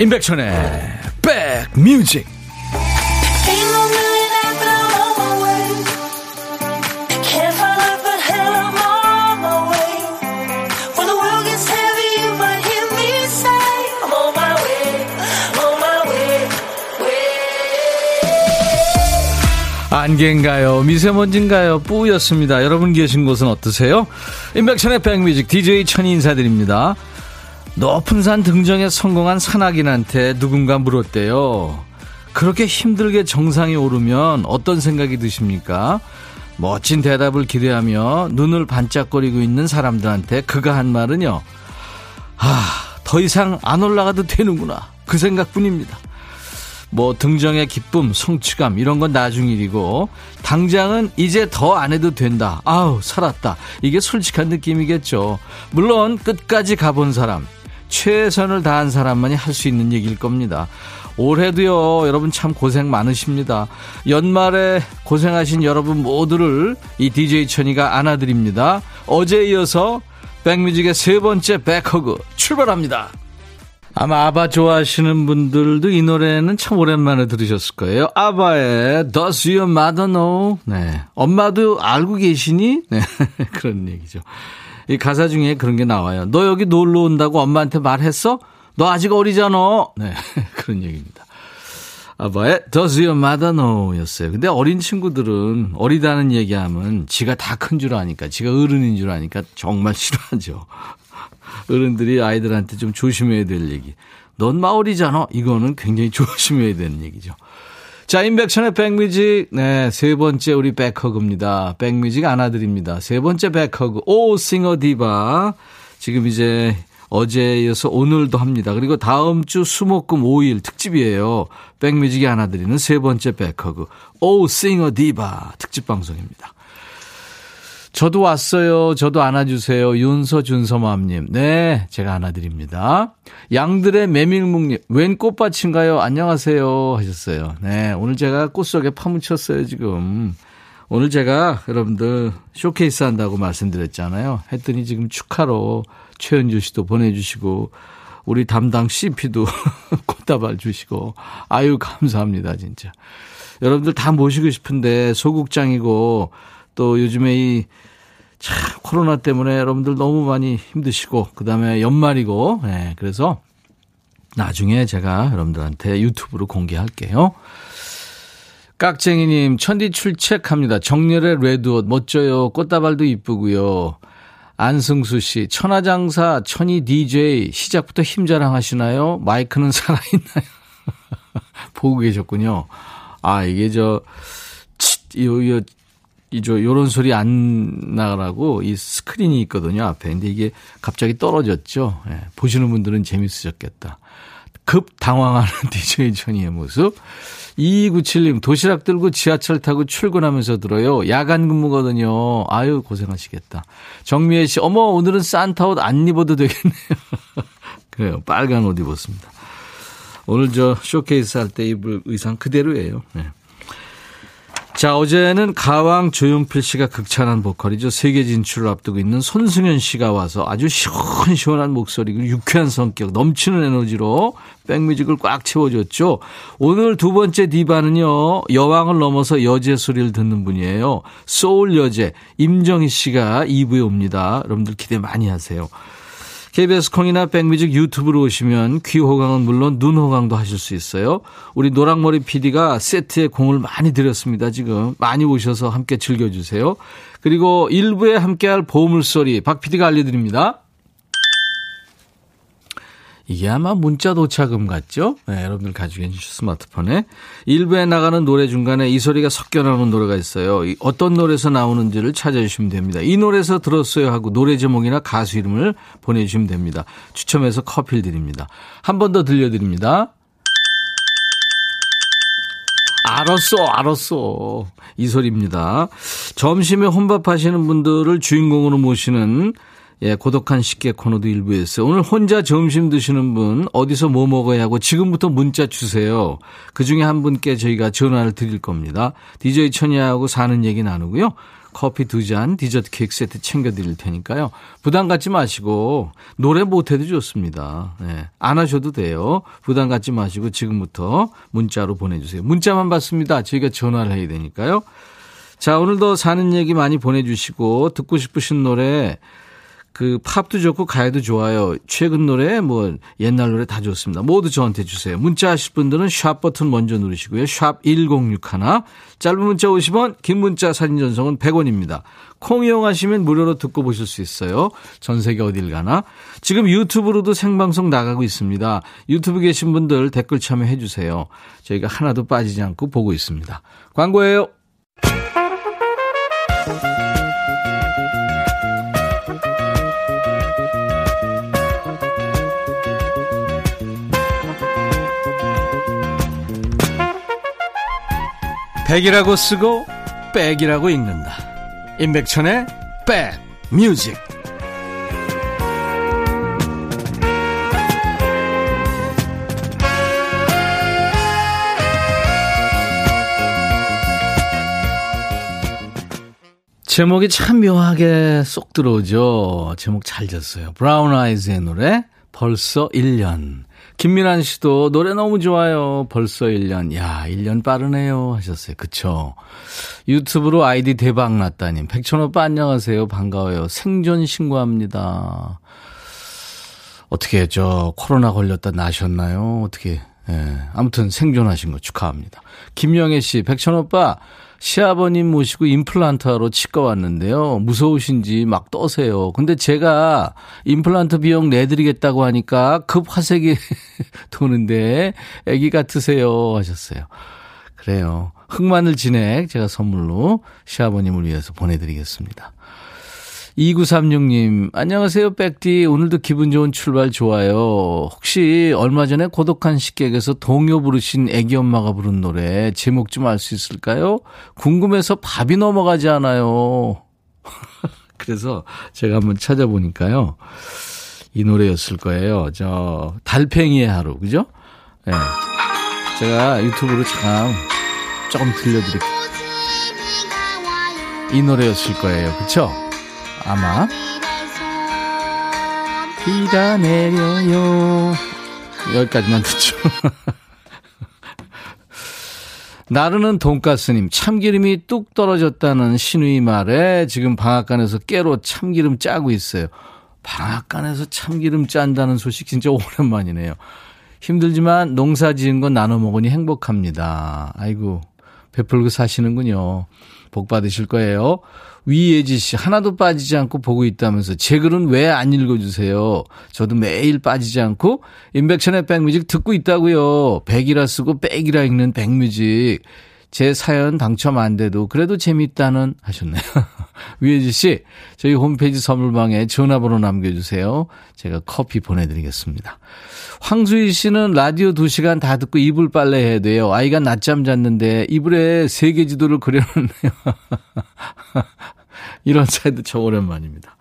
임백천의 백뮤직 안개인가요? 미세먼지인가요? 뿌였습니다. 여러분 계신 곳은 어떠세요? 임백천의 백뮤직 DJ 천이 인사드립니다. 높은 산 등정에 성공한 산악인한테 누군가 물었대요. 그렇게 힘들게 정상에 오르면 어떤 생각이 드십니까? 멋진 대답을 기대하며 눈을 반짝거리고 있는 사람들한테 그가 한 말은요. 아, 더 이상 안 올라가도 되는구나. 그 생각뿐입니다. 뭐 등정의 기쁨, 성취감 이런 건 나중 일이고 당장은 이제 더 안 해도 된다. 아우 살았다. 이게 솔직한 느낌이겠죠. 물론 끝까지 가본 사람, 최선을 다한 사람만이 할 수 있는 얘기일 겁니다. 올해도요, 여러분 참 고생 많으십니다. 연말에 고생하신 여러분 모두를 이 DJ 천이가 안아드립니다. 어제 이어서 백뮤직의 세 번째 백허그 출발합니다. 아마 아바 좋아하시는 분들도 이 노래는 참 오랜만에 들으셨을 거예요. 아바의 Does Your Mother Know? 네. 엄마도 알고 계시니? 네. 그런 얘기죠. 이 가사 중에 그런 게 나와요. 너 여기 놀러 온다고 엄마한테 말했어? 너 아직 어리잖아. 네. 그런 얘기입니다. 아바의 Does your mother know? 였어요. 근데 어린 친구들은 어리다는 얘기하면 지가 다 큰 줄 아니까, 지가 어른인 줄 아니까 정말 싫어하죠. 어른들이 아이들한테 좀 조심해야 될 얘기. 넌 마을이잖아. 이거는 굉장히 조심해야 되는 얘기죠. 자, 임백천의 백뮤직, 네, 세 번째 우리 백허그입니다. 백뮤직 안아드립니다. 세 번째 백허그, 오, 싱어 디바. 지금 이제 어제 이어서 오늘도 합니다. 그리고 다음 주 수목금 5일 특집이에요. 백뮤직이 안아드리는 세 번째 백허그, 오, 싱어 디바 특집 방송입니다. 저도 왔어요. 저도 안아주세요. 윤서 준서맘님. 네, 제가 안아드립니다. 양들의 메밀묵님. 웬 꽃밭인가요? 안녕하세요. 하셨어요. 네, 오늘 제가 꽃 속에 파묻혔어요, 지금. 오늘 제가 여러분들 쇼케이스 한다고 말씀드렸잖아요. 했더니 지금 축하로 최현주 씨도 보내주시고, 우리 담당 CP도 꽃다발 주시고, 아유, 감사합니다, 진짜. 여러분들 다 모시고 싶은데, 소극장이고, 또 요즘에 이, 참, 코로나 때문에 여러분들 너무 많이 힘드시고, 그 다음에 연말이고, 네, 그래서 나중에 제가 여러분들한테 유튜브로 공개할게요. 깍쟁이님, 천디 출첵합니다. 정렬의 레드옷, 멋져요. 꽃다발도 이쁘고요. 안승수 씨, 천하장사, 천이 DJ, 시작부터 힘자랑 하시나요? 마이크는 살아있나요? 보고 계셨군요. 아, 이게 저, 요, 요, 이저 요런 소리 안 나가라고 이 스크린이 있거든요 앞에. 근데 이게 갑자기 떨어졌죠. 예, 보시는 분들은 재밌으셨겠다. 급 당황하는 DJ 천이의 모습. 2297님 도시락 들고 지하철 타고 출근하면서 들어요. 야간 근무거든요. 아유 고생하시겠다. 정미애 씨 어머 오늘은 산타 옷 안 입어도 되겠네요. 그래요. 빨간 옷 입었습니다. 오늘 저 쇼케이스 할 때 입을 의상 그대로예요. 네. 자, 어제는 가왕 조용필 씨가 극찬한 보컬이죠. 세계 진출을 앞두고 있는 손승현 씨가 와서 아주 시원시원한 목소리, 그 유쾌한 성격, 넘치는 에너지로 백뮤직을 꽉 채워줬죠. 오늘 두 번째 디바는요, 여왕을 넘어서 여제 소리를 듣는 분이에요. 소울 여제, 임정희 씨가 2부에 옵니다. 여러분들 기대 많이 하세요. KBS 콩이나 백뮤직 유튜브로 오시면 귀 호강은 물론 눈 호강도 하실 수 있어요. 우리 노랑머리 PD가 세트에 공을 많이 들였습니다. 지금 많이 오셔서 함께 즐겨주세요. 그리고 일부에 함께할 보물 소리 박 PD가 알려드립니다. 이게 아마 문자 도착음 같죠? 네, 여러분들 가지고 계신 스마트폰에. 일부에 나가는 노래 중간에 이 소리가 섞여 나오는 노래가 있어요. 어떤 노래에서 나오는지를 찾아주시면 됩니다. 이 노래에서 들었어요 하고 노래 제목이나 가수 이름을 보내주시면 됩니다. 추첨해서 커피를 드립니다. 한 번 더 들려드립니다. 알았어, 알았어. 이 소리입니다. 점심에 혼밥 하시는 분들을 주인공으로 모시는 예, 고독한 식객 코너도 일부했어요. 오늘 혼자 점심 드시는 분 어디서 뭐 먹어야 하고 지금부터 문자 주세요. 그 중에 한 분께 저희가 전화를 드릴 겁니다. DJ 천이하고 사는 얘기 나누고요. 커피 두 잔, 디저트 케이크 세트 챙겨드릴 테니까요. 부담 갖지 마시고, 노래 못해도 좋습니다. 네, 안 하셔도 돼요. 부담 갖지 마시고, 지금부터 문자로 보내주세요. 문자만 받습니다. 저희가 전화를 해야 되니까요. 자, 오늘도 사는 얘기 많이 보내주시고, 듣고 싶으신 노래, 그 팝도 좋고 가요도 좋아요. 최근 노래 뭐 옛날 노래 다 좋습니다. 모두 저한테 주세요. 문자 하실 분들은 샵 버튼 먼저 누르시고요. 샵 1061. 짧은 문자 50원, 긴 문자 사진 전송은 100원입니다. 콩 이용하시면 무료로 듣고 보실 수 있어요. 전 세계 어딜 가나. 지금 유튜브로도 생방송 나가고 있습니다. 유튜브 계신 분들 댓글 참여해 주세요. 저희가 하나도 빠지지 않고 보고 있습니다. 광고예요. 백이라고 쓰고 백이라고 읽는다. 임백천의 백 뮤직. 제목이 참 묘하게 쏙 들어오죠. 제목 잘 지었어요. 브라운 아이즈의 노래 벌써 1년. 김민환 씨도 노래 너무 좋아요. 벌써 1년. 야, 1년 빠르네요. 하셨어요. 그쵸. 유튜브로 아이디 대박 났다님. 백천 오빠 안녕하세요. 반가워요. 생존 신고합니다. 어떻게, 저, 코로나 걸렸다 나셨나요? 어떻게, 예. 아무튼 생존하신 거 축하합니다. 김영애 씨, 백천 오빠, 시아버님 모시고 임플란트 하러 치과 왔는데요. 무서우신지 막 떠세요. 근데 제가 임플란트 비용 내드리겠다고 하니까 급 화색이 도는데 애기 같으세요 하셨어요. 그래요. 흑마늘 진액 제가 선물로 시아버님을 위해서 보내드리겠습니다. 2936님, 안녕하세요, 백디. 오늘도 기분 좋은 출발 좋아요. 혹시 얼마 전에 고독한 식객에서 동요 부르신 애기 엄마가 부른 노래 제목 좀 알 수 있을까요? 궁금해서 밥이 넘어가지 않아요. 그래서 제가 한번 찾아보니까요. 이 노래였을 거예요. 저, 달팽이의 하루, 그죠? 예. 네. 제가 유튜브로 잠깐 조금 들려드릴게요. 이 노래였을 거예요. 그쵸? 아마. 비가 내려요. 여기까지만 듣죠. 나르는 돈가스님 참기름이 뚝 떨어졌다는 신우이 말에 지금 방앗간에서 깨로 참기름 짜고 있어요. 방앗간에서 참기름 짠다는 소식 진짜 오랜만이네요. 힘들지만 농사 지은 건 나눠 먹으니 행복합니다. 아이고 베풀고 사시는군요 복 받으실 거예요 위예지 씨, 하나도 빠지지 않고 보고 있다면서 제 글은 왜 안 읽어주세요? 저도 매일 빠지지 않고 임백천의 백뮤직 듣고 있다고요. 백이라 쓰고 백이라 읽는 백뮤직. 제 사연 당첨 안 돼도 그래도 재밌다는 하셨네요. 위혜지 씨, 저희 홈페이지 선물방에 전화번호 남겨주세요. 제가 커피 보내드리겠습니다. 황수희 씨는 라디오 2시간 다 듣고 이불 빨래 해야 돼요. 아이가 낮잠 잤는데 이불에 세계 지도를 그려놓네요. 이런 사연도 저 오랜만입니다.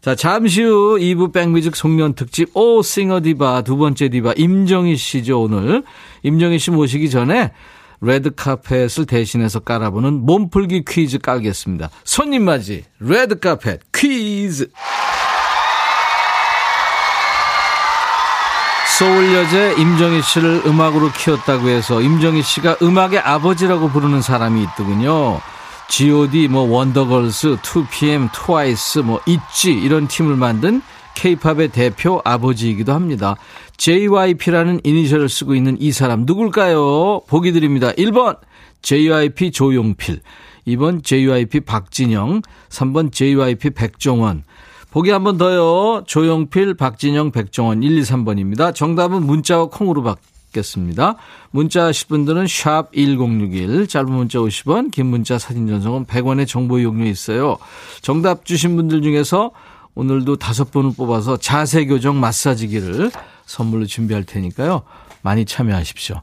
자, 잠시 후 2부 백뮤직 송년 특집 오 싱어 디바 두 번째 디바 임정희 씨죠, 오늘. 임정희 씨 모시기 전에 레드 카펫을 대신해서 깔아보는 몸풀기 퀴즈 깔겠습니다. 손님 맞이 레드 카펫 퀴즈. 소울 여제 임정희 씨를 음악으로 키웠다고 해서 임정희 씨가 음악의 아버지라고 부르는 사람이 있더군요. G.O.D, 뭐 원더걸스, 2PM, 트와이스, 뭐 있지 이런 팀을 만든 K-팝의 대표 아버지이기도 합니다. JYP라는 이니셜을 쓰고 있는 이 사람 누굴까요? 보기 드립니다. 1번 JYP 조용필, 2번 JYP 박진영, 3번 JYP 백종원. 보기 한 번 더요. 조용필, 박진영, 백종원 1, 2, 3번입니다. 정답은 문자와 콩으로 받 받겠습니다. 문자 하실 분들은 샵 1061, 짧은 문자 50원, 긴 문자 사진 전송은 100원의 정보 이용료 있어요. 정답 주신 분들 중에서 오늘도 다섯 분을 뽑아서 자세 교정 마사지기를 선물로 준비할 테니까요. 많이 참여하십시오.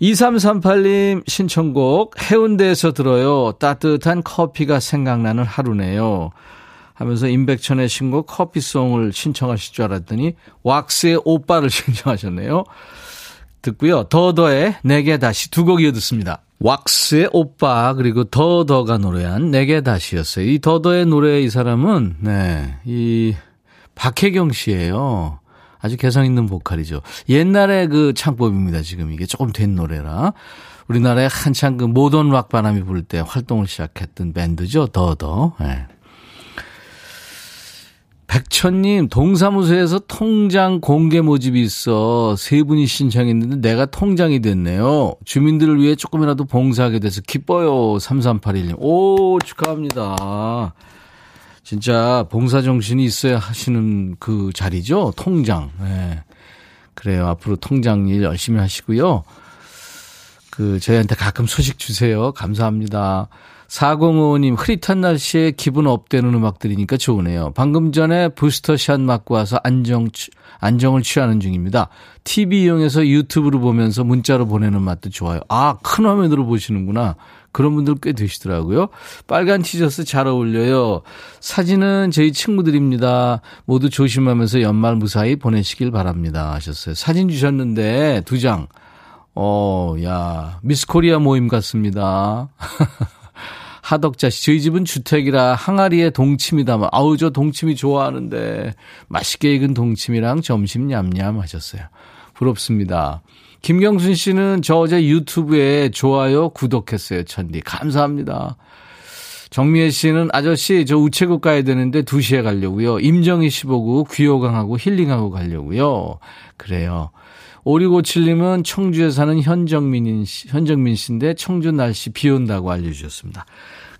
2338님 신청곡 해운대에서 들어요. 따뜻한 커피가 생각나는 하루네요. 하면서 임백천의 신곡 커피송을 신청하실 줄 알았더니 왁스의 오빠를 신청하셨네요. 듣고요. 더더의 내게 다시 두 곡 이어 듣습니다. 왁스의 오빠 그리고 더더가 노래한 내게 다시였어요. 이 더더의 노래 이 사람은 네, 이 박혜경 씨예요. 아주 개성 있는 보컬이죠. 옛날에 그 창법입니다. 지금 이게 조금 된 노래라. 우리나라에 한창 그 모던 락 바람이 불 때 활동을 시작했던 밴드죠. 더더. 네. 백천님, 동사무소에서 통장 공개 모집이 있어 세 분이 신청했는데 내가 통장이 됐네요. 주민들을 위해 조금이라도 봉사하게 돼서 기뻐요. 3381님. 오, 축하합니다. 진짜 봉사 정신이 있어야 하시는 그 자리죠. 통장. 네. 그래요. 앞으로 통장 일 열심히 하시고요. 그, 저희한테 가끔 소식 주세요. 감사합니다. 4055님, 흐릿한 날씨에 기분 업되는 음악 들이니까 좋으네요. 방금 전에 부스터샷 맞고 와서 안정, 안정을 취하는 중입니다. TV 이용해서 유튜브로 보면서 문자로 보내는 맛도 좋아요. 아, 큰 화면으로 보시는구나. 그런 분들 꽤 되시더라고요. 빨간 티셔츠 잘 어울려요. 사진은 저희 친구들입니다. 모두 조심하면서 연말 무사히 보내시길 바랍니다. 하셨어요. 사진 주셨는데 두 장. 어, 야, 미스 코리아 모임 같습니다. 하덕자 씨, 저희 집은 주택이라 항아리에 동치미 담아. 아우, 저 동치미 좋아하는데. 맛있게 익은 동치미랑 점심 냠냠 하셨어요. 부럽습니다. 김경순 씨는 저 어제 유튜브에 좋아요, 구독했어요, 천디. 감사합니다. 정미애 씨는 아저씨, 저 우체국 가야 되는데 2시에 가려고요. 임정희 씨 보고 귀호강하고 힐링하고 가려고요. 그래요. 5657님은 청주에 사는 현정민 씨, 현정민 씨인데 청주 날씨 비 온다고 알려주셨습니다.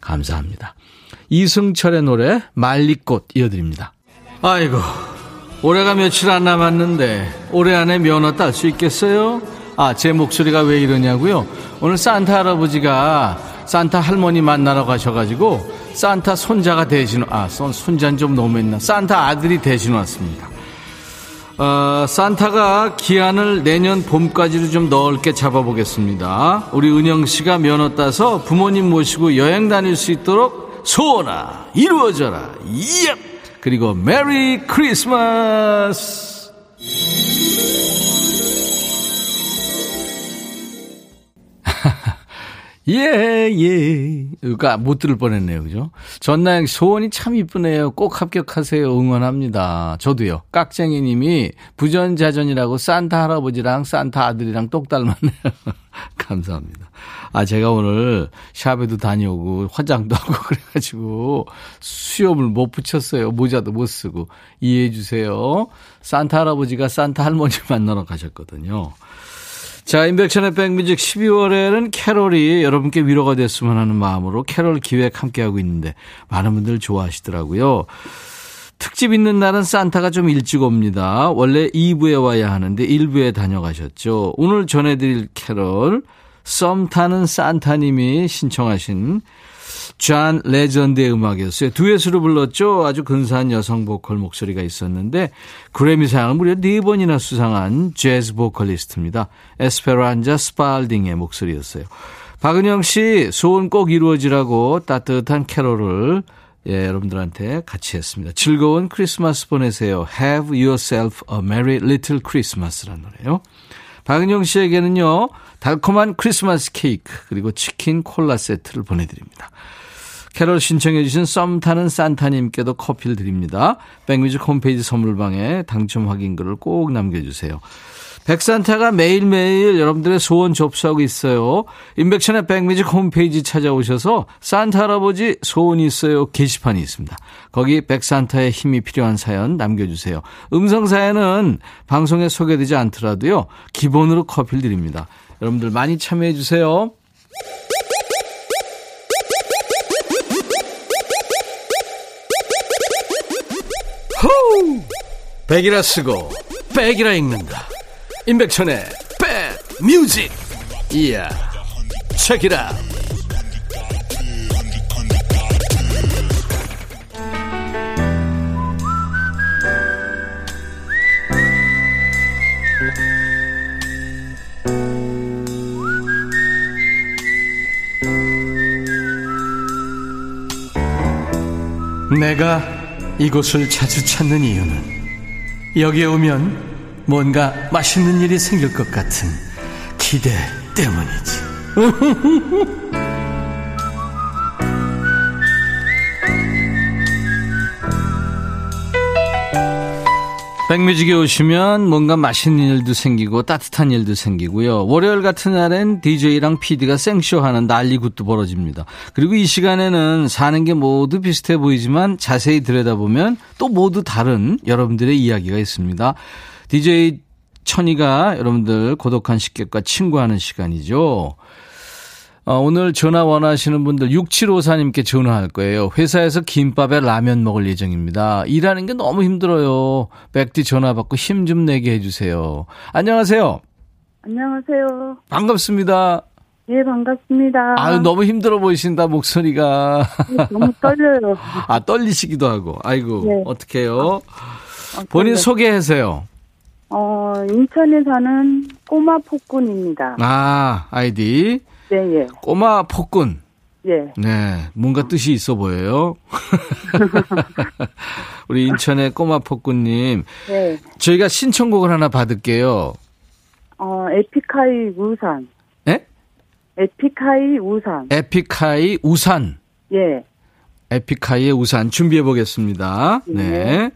감사합니다. 이승철의 노래 말리꽃 이어드립니다. 아이고 올해가 며칠 안 남았는데 올해 안에 면허 딸 수 있겠어요? 아 제 목소리가 왜 이러냐고요? 오늘 산타 할아버지가 산타 할머니 만나러 가셔가지고 산타 손자가 대신 아 손자는 좀 너무했나 산타 아들이 대신 왔습니다. 어, 산타가 기한을 내년 봄까지로 좀 넓게 잡아보겠습니다. 우리 은영 씨가 면허 따서 부모님 모시고 여행 다닐 수 있도록 소원아 이루어져라. 예! 그리고 메리 크리스마스. 예, 예. 그러니까 못 들을 뻔했네요. 그죠? 전나영 소원이 참 이쁘네요. 꼭 합격하세요. 응원합니다. 저도요. 깍쟁이 님이 부전자전이라고 산타 할아버지랑 산타 아들이랑 똑 닮았네요. 감사합니다. 아, 제가 오늘 샵에도 다녀오고 화장도 하고 그래가지고 수염을 못 붙였어요. 모자도 못 쓰고. 이해해 주세요. 산타 할아버지가 산타 할머니 만나러 가셨거든요. 자, 인백천의 백뮤직 12월에는 캐롤이 여러분께 위로가 됐으면 하는 마음으로 캐롤 기획 함께하고 있는데 많은 분들 좋아하시더라고요. 특집 있는 날은 산타가 좀 일찍 옵니다. 원래 2부에 와야 하는데 1부에 다녀가셨죠. 오늘 전해드릴 캐롤, 썸 타는 산타님이 신청하신 존 레전드의 음악이었어요. 두엣으로 불렀죠. 아주 근사한 여성 보컬 목소리가 있었는데 그래미상을 무려 네 번이나 수상한 재즈 보컬리스트입니다. 에스페란자 스팔딩의 목소리였어요. 박은영 씨 소원 꼭 이루어지라고 따뜻한 캐롤을 예, 여러분들한테 같이 했습니다. 즐거운 크리스마스 보내세요. Have yourself a merry little Christmas라는 노래요. 박은영 씨에게는요, 달콤한 크리스마스 케이크, 그리고 치킨 콜라 세트를 보내드립니다. 캐롤 신청해주신 썸 타는 산타님께도 커피를 드립니다. 백뮤직 홈페이지 선물방에 당첨 확인글을 꼭 남겨주세요. 백산타가 매일매일 여러분들의 소원 접수하고 있어요. 인백션의 백뮤직 홈페이지 찾아오셔서 산타 할아버지 소원이 있어요 게시판이 있습니다. 거기 백산타의 힘이 필요한 사연 남겨주세요. 음성 사연은 방송에 소개되지 않더라도요. 기본으로 커피를 드립니다. 여러분들 많이 참여해 주세요. 호우! 백이라 쓰고 백이라 읽는다. 임백천의 백 뮤직. 이야. 책이라. 내가 이곳을 자주 찾는 이유는 여기에 오면 뭔가 맛있는 일이 생길 것 같은 기대 때문이지. 백뮤직에 오시면 뭔가 맛있는 일도 생기고 따뜻한 일도 생기고요. 월요일 같은 날엔 DJ랑 PD가 생쇼 하는 난리 굿도 벌어집니다. 그리고 이 시간에는 사는 게 모두 비슷해 보이지만 자세히 들여다보면 또 모두 다른 여러분들의 이야기가 있습니다. DJ 천이가 여러분들 고독한 식객과 친구하는 시간이죠. 어, 오늘 전화 원하시는 분들 6754님께 전화할 거예요. 회사에서 김밥에 라면 먹을 예정입니다. 일하는 게 너무 힘들어요. 백디 전화 받고 힘 좀 내게 해주세요. 안녕하세요. 안녕하세요. 반갑습니다. 예, 반갑습니다. 아유, 너무 힘들어 보이신다, 목소리가. 예, 너무 떨려요. 아, 떨리시기도 하고. 아이고, 네. 어떡해요. 아, 본인 떨려. 소개하세요. 어, 인천에 사는 꼬마 폭군입니다. 아, 아이디. 네, 예. 꼬마 폭군. 예. 네, 뭔가 뜻이 있어 보여요. 우리 인천의 꼬마 폭군님, 네. 저희가 신청곡을 하나 받을게요. 어, 에픽하이 우산. 네? 에픽하이 우산. 에픽하이 우산. 예. 에픽하이의 우산 준비해 보겠습니다. 네. 네.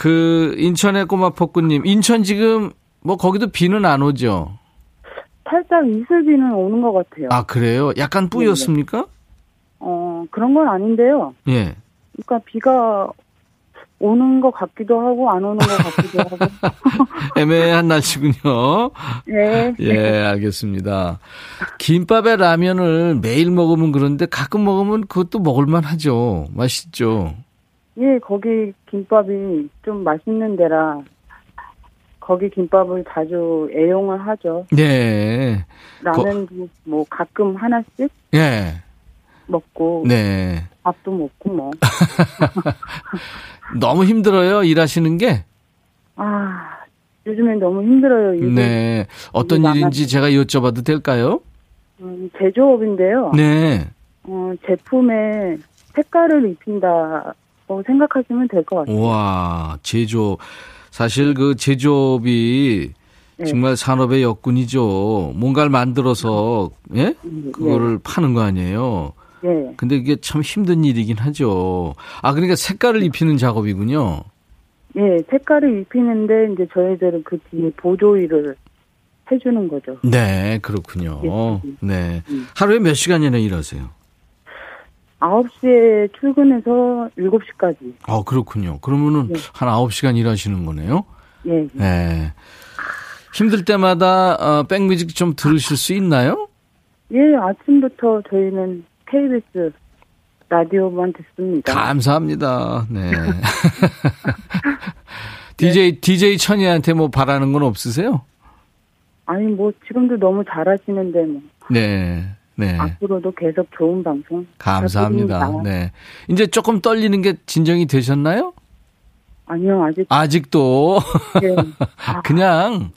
그 인천의 꼬마 폭군님, 인천 지금 뭐 거기도 비는 안 오죠? 살짝 이슬비는 오는 것 같아요. 아 그래요? 약간 뿌였습니까? 어, 그런 건 아닌데요. 예. 그러니까 비가 오는 것 같기도 하고 안 오는 것 같기도 하고. 애매한 날씨군요. 네. 예, 알겠습니다. 김밥에 라면을 매일 먹으면 그런데 가끔 먹으면 그것도 먹을만 하죠. 맛있죠. 예, 거기 김밥이 좀 맛있는 데라 거기 김밥을 자주 애용을 하죠. 네. 라면도 뭐 가끔 하나씩 예. 먹고 네. 밥도 먹고 뭐. 너무 힘들어요, 일하시는 게? 아, 요즘엔 너무 힘들어요. 일이. 네. 어떤 일이 일인지 제가 여쭤봐도 될까요? 음, 제조업인데요. 네. 어, 제품에 색깔을 입힌다고 생각하시면 될 것 같아요. 와, 제조. 사실 그 제조업이 네. 정말 산업의 역군이죠. 뭔가를 만들어서, 예? 음, 그거를 파는 거 아니에요. 예. 근데 이게 참 힘든 일이긴 하죠. 아, 그러니까 색깔을 입히는 작업이군요. 예, 색깔을 입히는데 이제 저희들은 그 뒤에 보조 일을 해주는 거죠. 네, 그렇군요. 예. 네. 음. 하루에 몇 시간이나 일하세요? 9시에 출근해서 7시까지. 아, 그렇군요. 그러면은 네. 한 9시간 일하시는 거네요? 예. 네. 힘들 때마다 어, 백뮤직 좀 들으실 수 있나요? 예, 아침부터 저희는 KBS 라디오만 듣습니다. 감사합니다. 네. DJ, DJ 천이한테 뭐 바라는 건 없으세요? 아니, 뭐, 지금도 너무 잘하시는데, 뭐, 네. 네. 앞으로도 계속 좋은 방송. 감사합니다. 부탁드립니다. 네. 이제 조금 떨리는 게 진정이 되셨나요? 아니요, 아직, 아직도 예. 아, 그냥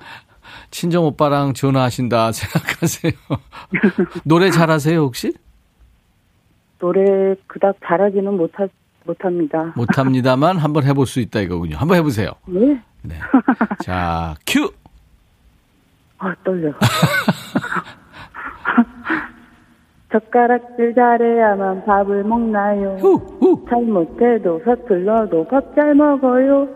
친정 오빠랑 전화하신다 생각하세요. 노래 잘하세요 혹시? 노래 그닥 잘하지는 못하, 못합니다. 못합니다만 한번 해볼 수 있다 이거군요. 한번 해보세요. 예? 네. 자, 큐. 아, 떨려. 젓가락질 잘해야만 밥을 먹나요? 후, 후. 잘못해도 서툴러도 밥 잘 먹어요.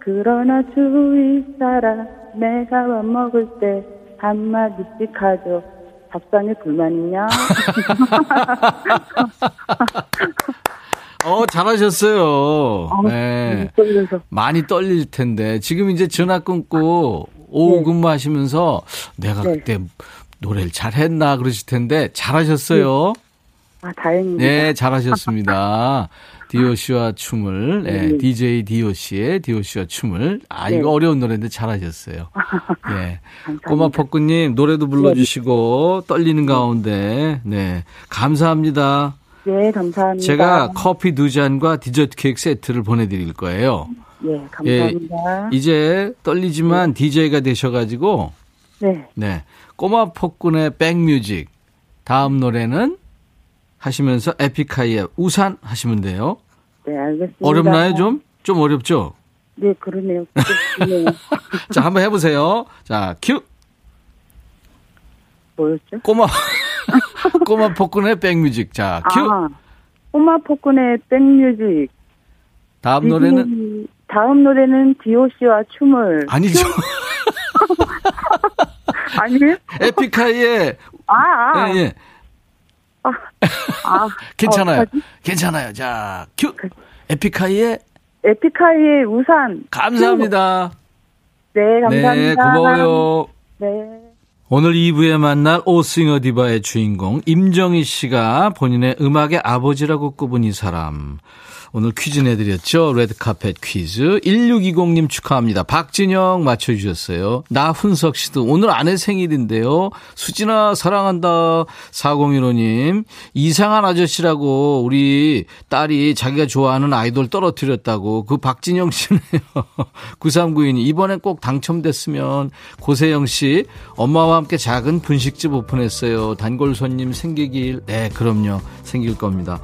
그러나 주위 사람 내가 밥 먹을 때 한마디씩 하죠. 밥상에 불만 있냐? 어, 잘하셨어요. 아, 네. 많이 떨릴 텐데 지금 이제 전화 끊고 오후 네. 근무하시면서 내가 네. 그때 노래를 잘했나 그러실 텐데 잘하셨어요. 아, 다행입니다. 네, 잘하셨습니다. 디오 씨와 춤을, 네, 네. DJ 디오 씨의 디오 씨와 춤을. 아, 이거 네. 어려운 노래인데 잘하셨어요. 예. 감사합니다. 꼬마 퍼꾸님 노래도 불러주시고 떨리는 가운데, 네. 감사합니다. 네, 감사합니다. 제가 커피 두 잔과 디저트 케이크 세트를 보내드릴 거예요. 예, 감사합니다. 이제 떨리지만 DJ가 되셔가지고, 네, 네. 꼬마 폭군의 백뮤직. 다음 노래는 하시면서 에픽하이의 우산 하시면 돼요. 네, 알겠습니다. 어렵나요, 좀? 좀 어렵죠? 네, 그러네요. 네. 자, 한번 해보세요. 자, 큐! 뭐였죠? 꼬마, 꼬마 폭군의 백뮤직. 자, 큐! 아, 꼬마 폭군의 백뮤직. 다음 노래는? 다음 노래는 DOC와 춤을. 아니죠. 아니에요? 에픽하이의. 아, 아. 예, 예. 아, 아. 괜찮아요. 어, 괜찮아요. 자, 큐! 에픽하이의. 에픽하이의 우산. 감사합니다. 네, 감사합니다. 네, 고마워요. 네. 오늘 2부에 만날 오싱어 디바의 주인공 임정희 씨가 본인의 음악의 아버지라고 꼽은 이 사람. 오늘 퀴즈 내드렸죠. 레드카펫 퀴즈. 1620님 축하합니다. 박진영 맞춰주셨어요. 나훈석 씨도 오늘 아내 생일인데요. 수진아 사랑한다. 4015님. 이상한 아저씨라고 우리 딸이 자기가 좋아하는 아이돌 떨어뜨렸다고. 그 박진영 씨네요. 9392님. 이번에 꼭 당첨됐으면 고세영 씨. 엄마와 함께 작은 분식집 오픈했어요. 단골 손님 생기길. 네, 그럼요. 생길 겁니다.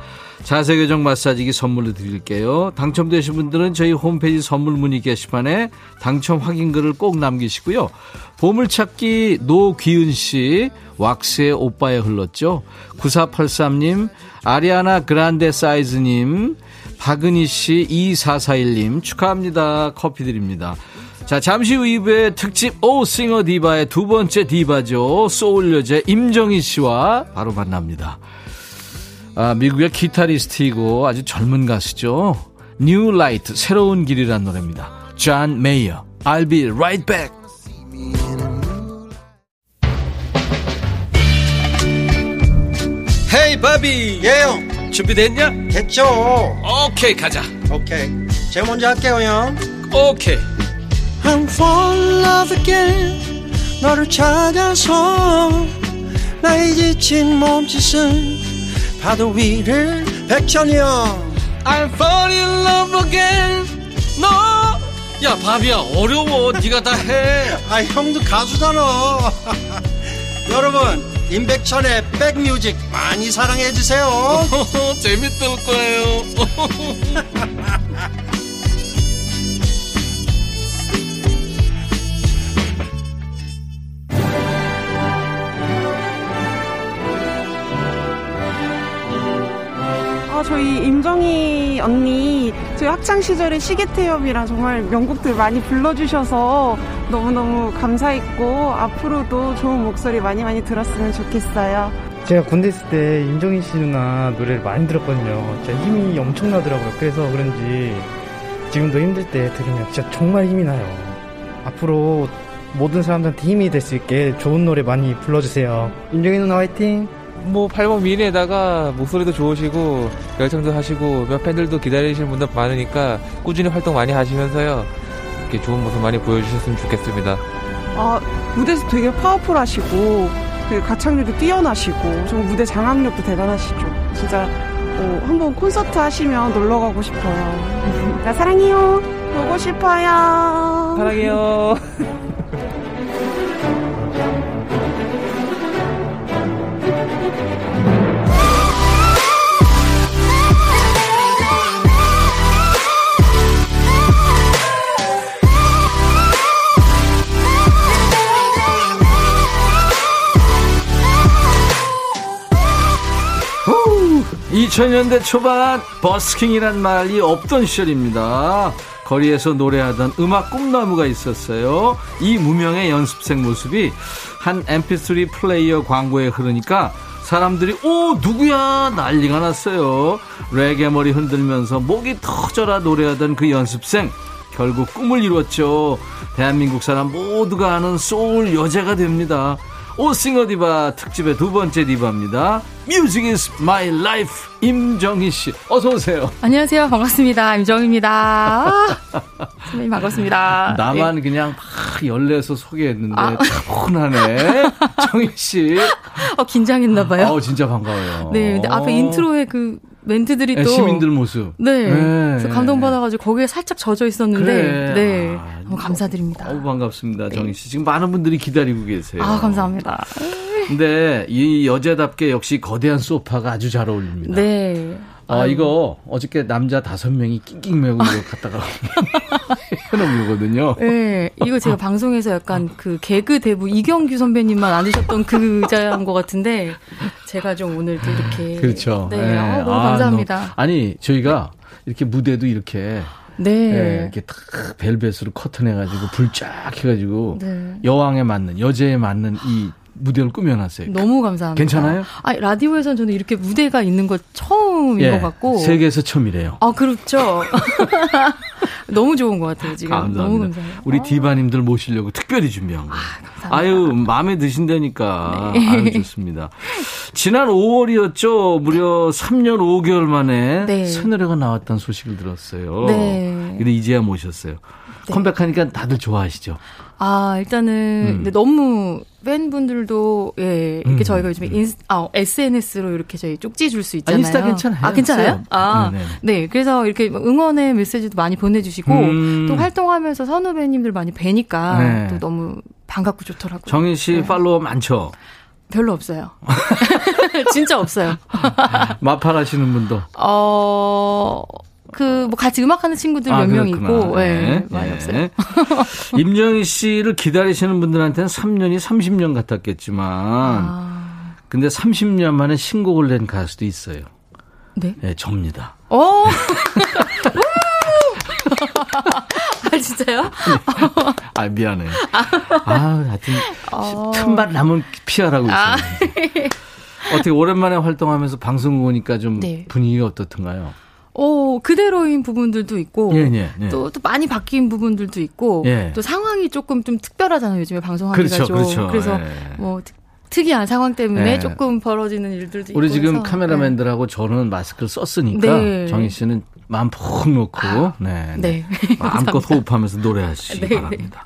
자세 교정 마사지기 선물로 드릴게요. 당첨되신 분들은 저희 홈페이지 선물 문의 게시판에 당첨 확인글을 꼭 남기시고요. 보물찾기 노귀은 씨, 왁스의 오빠에 흘렀죠. 9483님, 아리아나 그란데 사이즈님, 박은희 씨, 2441님 축하합니다. 커피 드립니다. 자, 잠시 후 2부의 특집 오 싱어 디바의 두 번째 디바죠. 소울 여제 임정희 씨와 바로 만납니다. 아, 미국의 기타리스트이고 아주 젊은 가수죠. New Light, 새로운 길이란 노래입니다. 존 메이어, I'll be right back. 헤이 바비 예영 준비됐냐? 됐죠 오케이 가자 오케이 제가 먼저 할게요 형 오케이 I'm fall in love again 너를 찾아서 나의 지친 몸짓은 파도 위를 백천이 형. I'm fall in love again. 너야 바비야 어려워. 네가 다 해. 아 형도 가수잖아. 여러분 임백천의 백뮤직 많이 사랑해 주세요. 재밌을 거예요 저희 임정희 언니 저희 학창 시절에 시계태엽이랑 정말 명곡들 많이 불러주셔서 너무너무 감사했고 앞으로도 좋은 목소리 많이 많이 들었으면 좋겠어요. 제가 군대 있을 때 임정희 씨 누나 노래를 많이 들었거든요. 진짜 힘이 엄청나더라고요. 그래서 그런지 지금도 힘들 때 들으면 진짜 정말 힘이 나요. 앞으로 모든 사람들한테 힘이 될 수 있게 좋은 노래 많이 불러주세요. 임정희 누나 화이팅! 뭐 팔복 미인에다가 목소리도 좋으시고 열창도 하시고 몇 팬들도 기다리시는 분들 많으니까 꾸준히 활동 많이 하시면서요 이렇게 좋은 모습 많이 보여주셨으면 좋겠습니다. 아, 무대에서 되게 파워풀하시고 그 가창력도 뛰어나시고 좀 무대 장악력도 대단하시죠. 진짜 어, 한번 콘서트 하시면 놀러 가고 싶어요. 나 사랑해요. 보고 싶어요. 사랑해요. 2000년대 초반 버스킹이란 말이 없던 시절입니다. 거리에서 노래하던 음악 꿈나무가 있었어요. 이 무명의 연습생 모습이 한 mp3 플레이어 광고에 흐르니까 사람들이 오 누구야 난리가 났어요. 레게 머리 흔들면서 목이 터져라 노래하던 그 연습생 결국 꿈을 이뤘죠. 대한민국 사람 모두가 아는 소울 여자가 됩니다. 오싱어 디바 특집의 두 번째 디바입니다. Music is my life. 임정희 씨, 어서 오세요. 안녕하세요. 반갑습니다. 임정희입니다. 아, 선배님 반갑습니다. 나만 네. 그냥 막 열내서 소개했는데 아. 차분하네. 정희 씨. 어, 긴장했나 봐요. 아우 진짜 반가워요. 네, 근데 앞에 인트로에 그 멘트들이 네, 또. 시민들 모습. 네. 네. 그래서 감동 받아가지고 거기에 살짝 젖어 있었는데. 그래. 네. 아, 너무 감사드립니다. 어우 반갑습니다, 정희 씨. 지금 많은 분들이 기다리고 계세요. 아, 감사합니다. 근데 이 여자답게 역시 거대한 소파가 아주 잘 어울립니다. 네. 아, 아유. 이거 어저께 남자 다섯 명이 낑낑 매고 이거 갖다가 현욱 거거든요. 네, 이거 제가 방송에서 약간 그 개그 대부 이경규 선배님만 앉으셨던 그 의자인 것 같은데 제가 좀 오늘 또 이렇게 그렇죠. 네, 네. 아, 너무 아, 감사합니다. 너무- 아니 저희가 이렇게 무대도 이렇게 네. 예, 이렇게 탁 벨벳으로 커튼 해가지고 불 쫙 해가지고 네. 여왕에 맞는 여제에 맞는 이 무대를 꾸며놨어요. 너무 감사합니다. 괜찮아요? 아니, 라디오에서는 저는 이렇게 무대가 있는 거 처음인 예, 것 같고. 세계에서 처음이래요. 아, 그렇죠. 너무 좋은 것 같아요, 지금. 감사합니다. 너무 감사해요. 우리 디바님들 모시려고 특별히 준비한 거예요. 아, 유 마음에 드신다니까. 네. 아유, 좋습니다. 지난 5월이었죠. 무려 3년 5개월 만에 네. 새 노래가 나왔다는 소식을 들었어요. 네. 근데 이제야 모셨어요. 컴백하니까 다들 좋아하시죠? 아, 일단은 음. 근데 너무 팬분들도 예, 이렇게 음. 저희가 요즘에 인, 아, SNS로 이렇게 저희 쪽지 줄 수 있잖아요. 인스타 괜찮아요. 아, 괜찮아요? 아, 네, 네. 네. 그래서 이렇게 응원의 메시지도 많이 보내주시고 음. 또 활동하면서 선후배님들 많이 뵈니까 네. 또 너무 반갑고 좋더라고요. 정인 씨 네. 팔로워 많죠? 별로 없어요. 진짜 없어요. 마팔 하시는 분도. 어, 그, 뭐, 같이 음악하는 친구들 몇명 그렇구나. 있고, 예, 네, 많이 네. 없어요. 임정희 씨를 기다리시는 분들한테는 3년이 30년 같았겠지만, 아, 근데 30년 만에 신곡을 낸 가수도 있어요. 네. 네, 접니다. 어! 아, 진짜요? 아, 미안해. 아, 하여튼, 어. 틈만 나면 피하라고 있어요. 아. 어떻게 오랜만에 활동하면서 방송 오니까 좀 네. 분위기가 어떻던가요? 어, 그대로인 부분들도 있고, 예, 예, 예. 또, 또 많이 바뀐 부분들도 있고, 예. 또 상황이 조금 좀 특별하잖아요, 요즘에 방송하기가 그렇죠, 좀. 그렇죠. 래서 예. 뭐, 특- 특이한 상황 때문에 예. 조금 벌어지는 일들도 있고. 우리 지금 카메라맨들하고 저는 마스크를 썼으니까 네. 정희 씨는 마음 푹 놓고 네, 네. 마음껏 호흡하면서 노래하시기 네, 네. 바랍니다.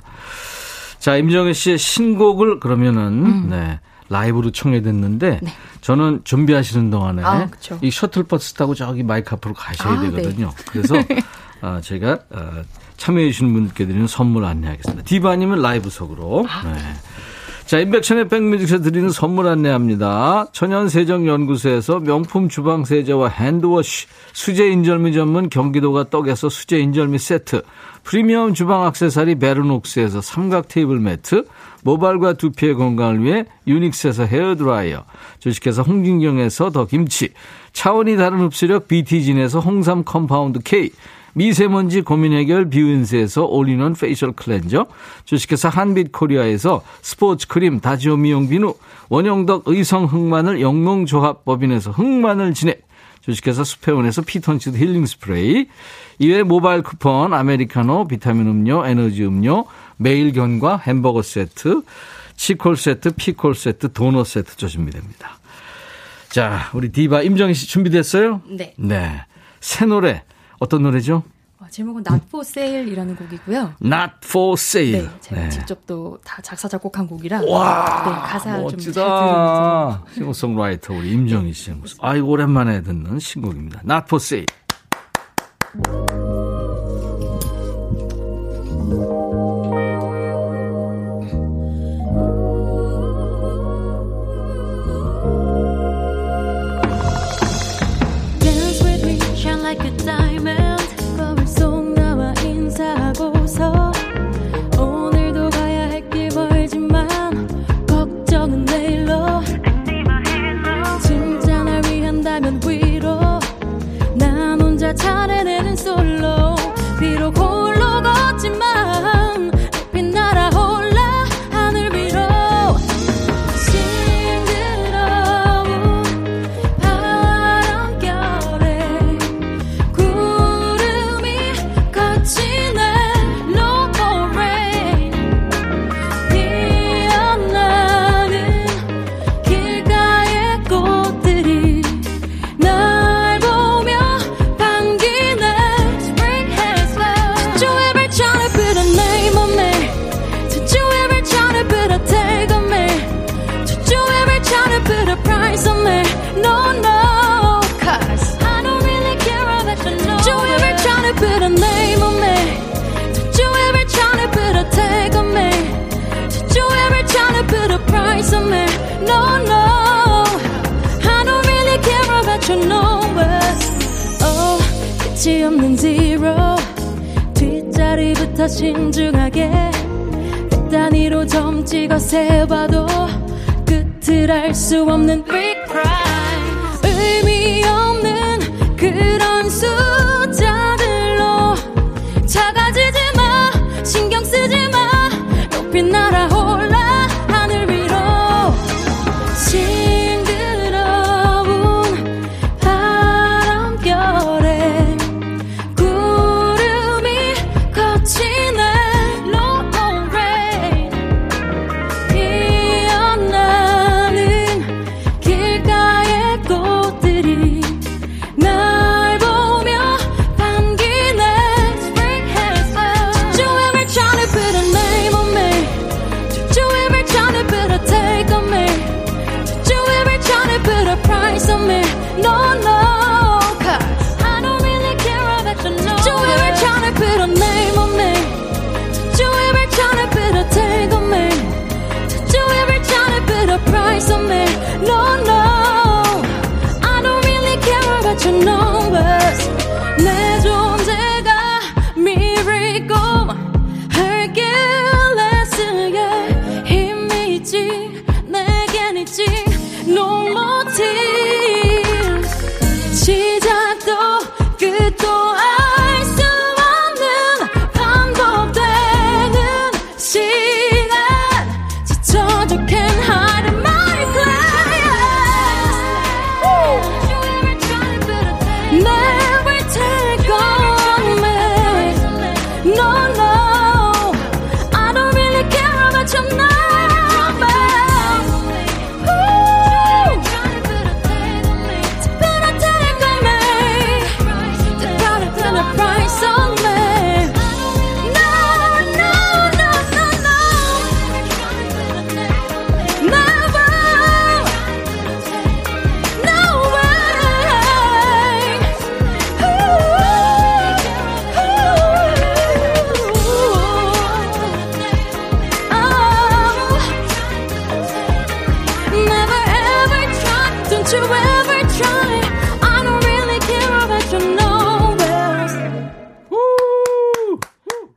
자, 임정희 씨의 신곡을 그러면은 음. 네, 라이브로 청해 듣는데 저는 준비하시는 동안에 아. 이 셔틀버스 타고 저기 마이크 앞으로 가셔야 아, 되거든요. 그래서 어, 제가 어, 참여해 주시는 분께 드리는 선물 안내하겠습니다. 디바님은 라이브석으로. 아, 네. 자, 인백션의 백뮤직에서 드리는 선물 안내합니다. 천연세정연구소에서 명품 주방세제와 핸드워시, 수제인절미 전문 경기도가 떡에서 수제인절미 세트, 프리미엄 주방 악세사리 베르녹스에서 삼각 테이블 매트, 모발과 두피의 건강을 위해 유닉스에서 헤어드라이어, 주식회사 홍진경에서 더 김치, 차원이 다른 흡수력 BT진에서 홍삼 컴파운드 K, 미세먼지 고민 해결 뷰인스에서 올인원 페이셜 클렌저, 주식회사 한빛 코리아에서 스포츠 크림 다지오 미용 비누, 원형덕 의성 흑마늘 영농조합법인에서 흑마늘 진액, 주식회사 수페온에서 피톤치드 힐링 스프레이, 이외 모바일 쿠폰, 아메리카노, 비타민 음료, 에너지 음료, 매일견과 햄버거 세트, 치콜 세트, 피콜 세트, 도넛 세트 주시면 됩니다. 자, 우리 디바 임정희 씨 준비됐어요? 네. 네. 새 노래 어떤 노래죠? 어, 제목은 Not for Sale이라는 곡이고요. Not for sale. 네, 제가 직접 또 다 작사 작곡한 곡이라 와, 네, 가사 멋지다. 싱어송라이터 우리 임정희 씨. 아이고 오랜만에 듣는 신곡입니다. Not for sale. 세봐도 끝을 알 수 없는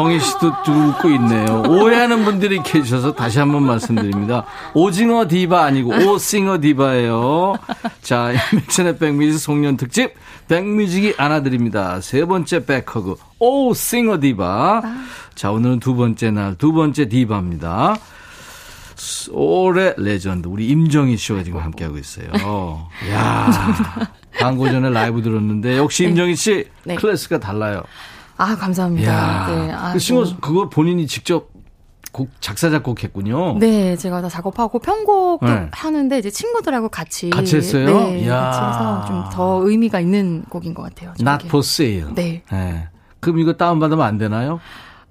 정희 씨도 웃고 있네요. 오해하는 분들이 계셔서 다시 한번 말씀드립니다. 오징어 디바 아니고 오싱어 디바예요. 자, 임백천의 백뮤직 송년 특집 백뮤직이 안아드립니다. 세 번째 백허그 오싱어 디바. 자, 오늘은 두 번째 날 두 번째 디바입니다. 올해 레전드 우리 임정희 씨가 지금 함께 하고 있어요. 야 광고 전에 라이브 들었는데 역시 임정희 씨 네. 클래스가 달라요. 아, 감사합니다. 야, 네, 아, 그 싱어 그거 본인이 직접 곡 작사 작곡했군요. 네, 제가 다 작업하고 편곡도 네. 하는데 이제 친구들하고 같이 같이 했어요? 네, 이야. 같이 해서 좀 더 의미가 있는 곡인 것 같아요. 저게. Not for sale. 네. 예. 그럼 이거 다운 받으면 안 되나요?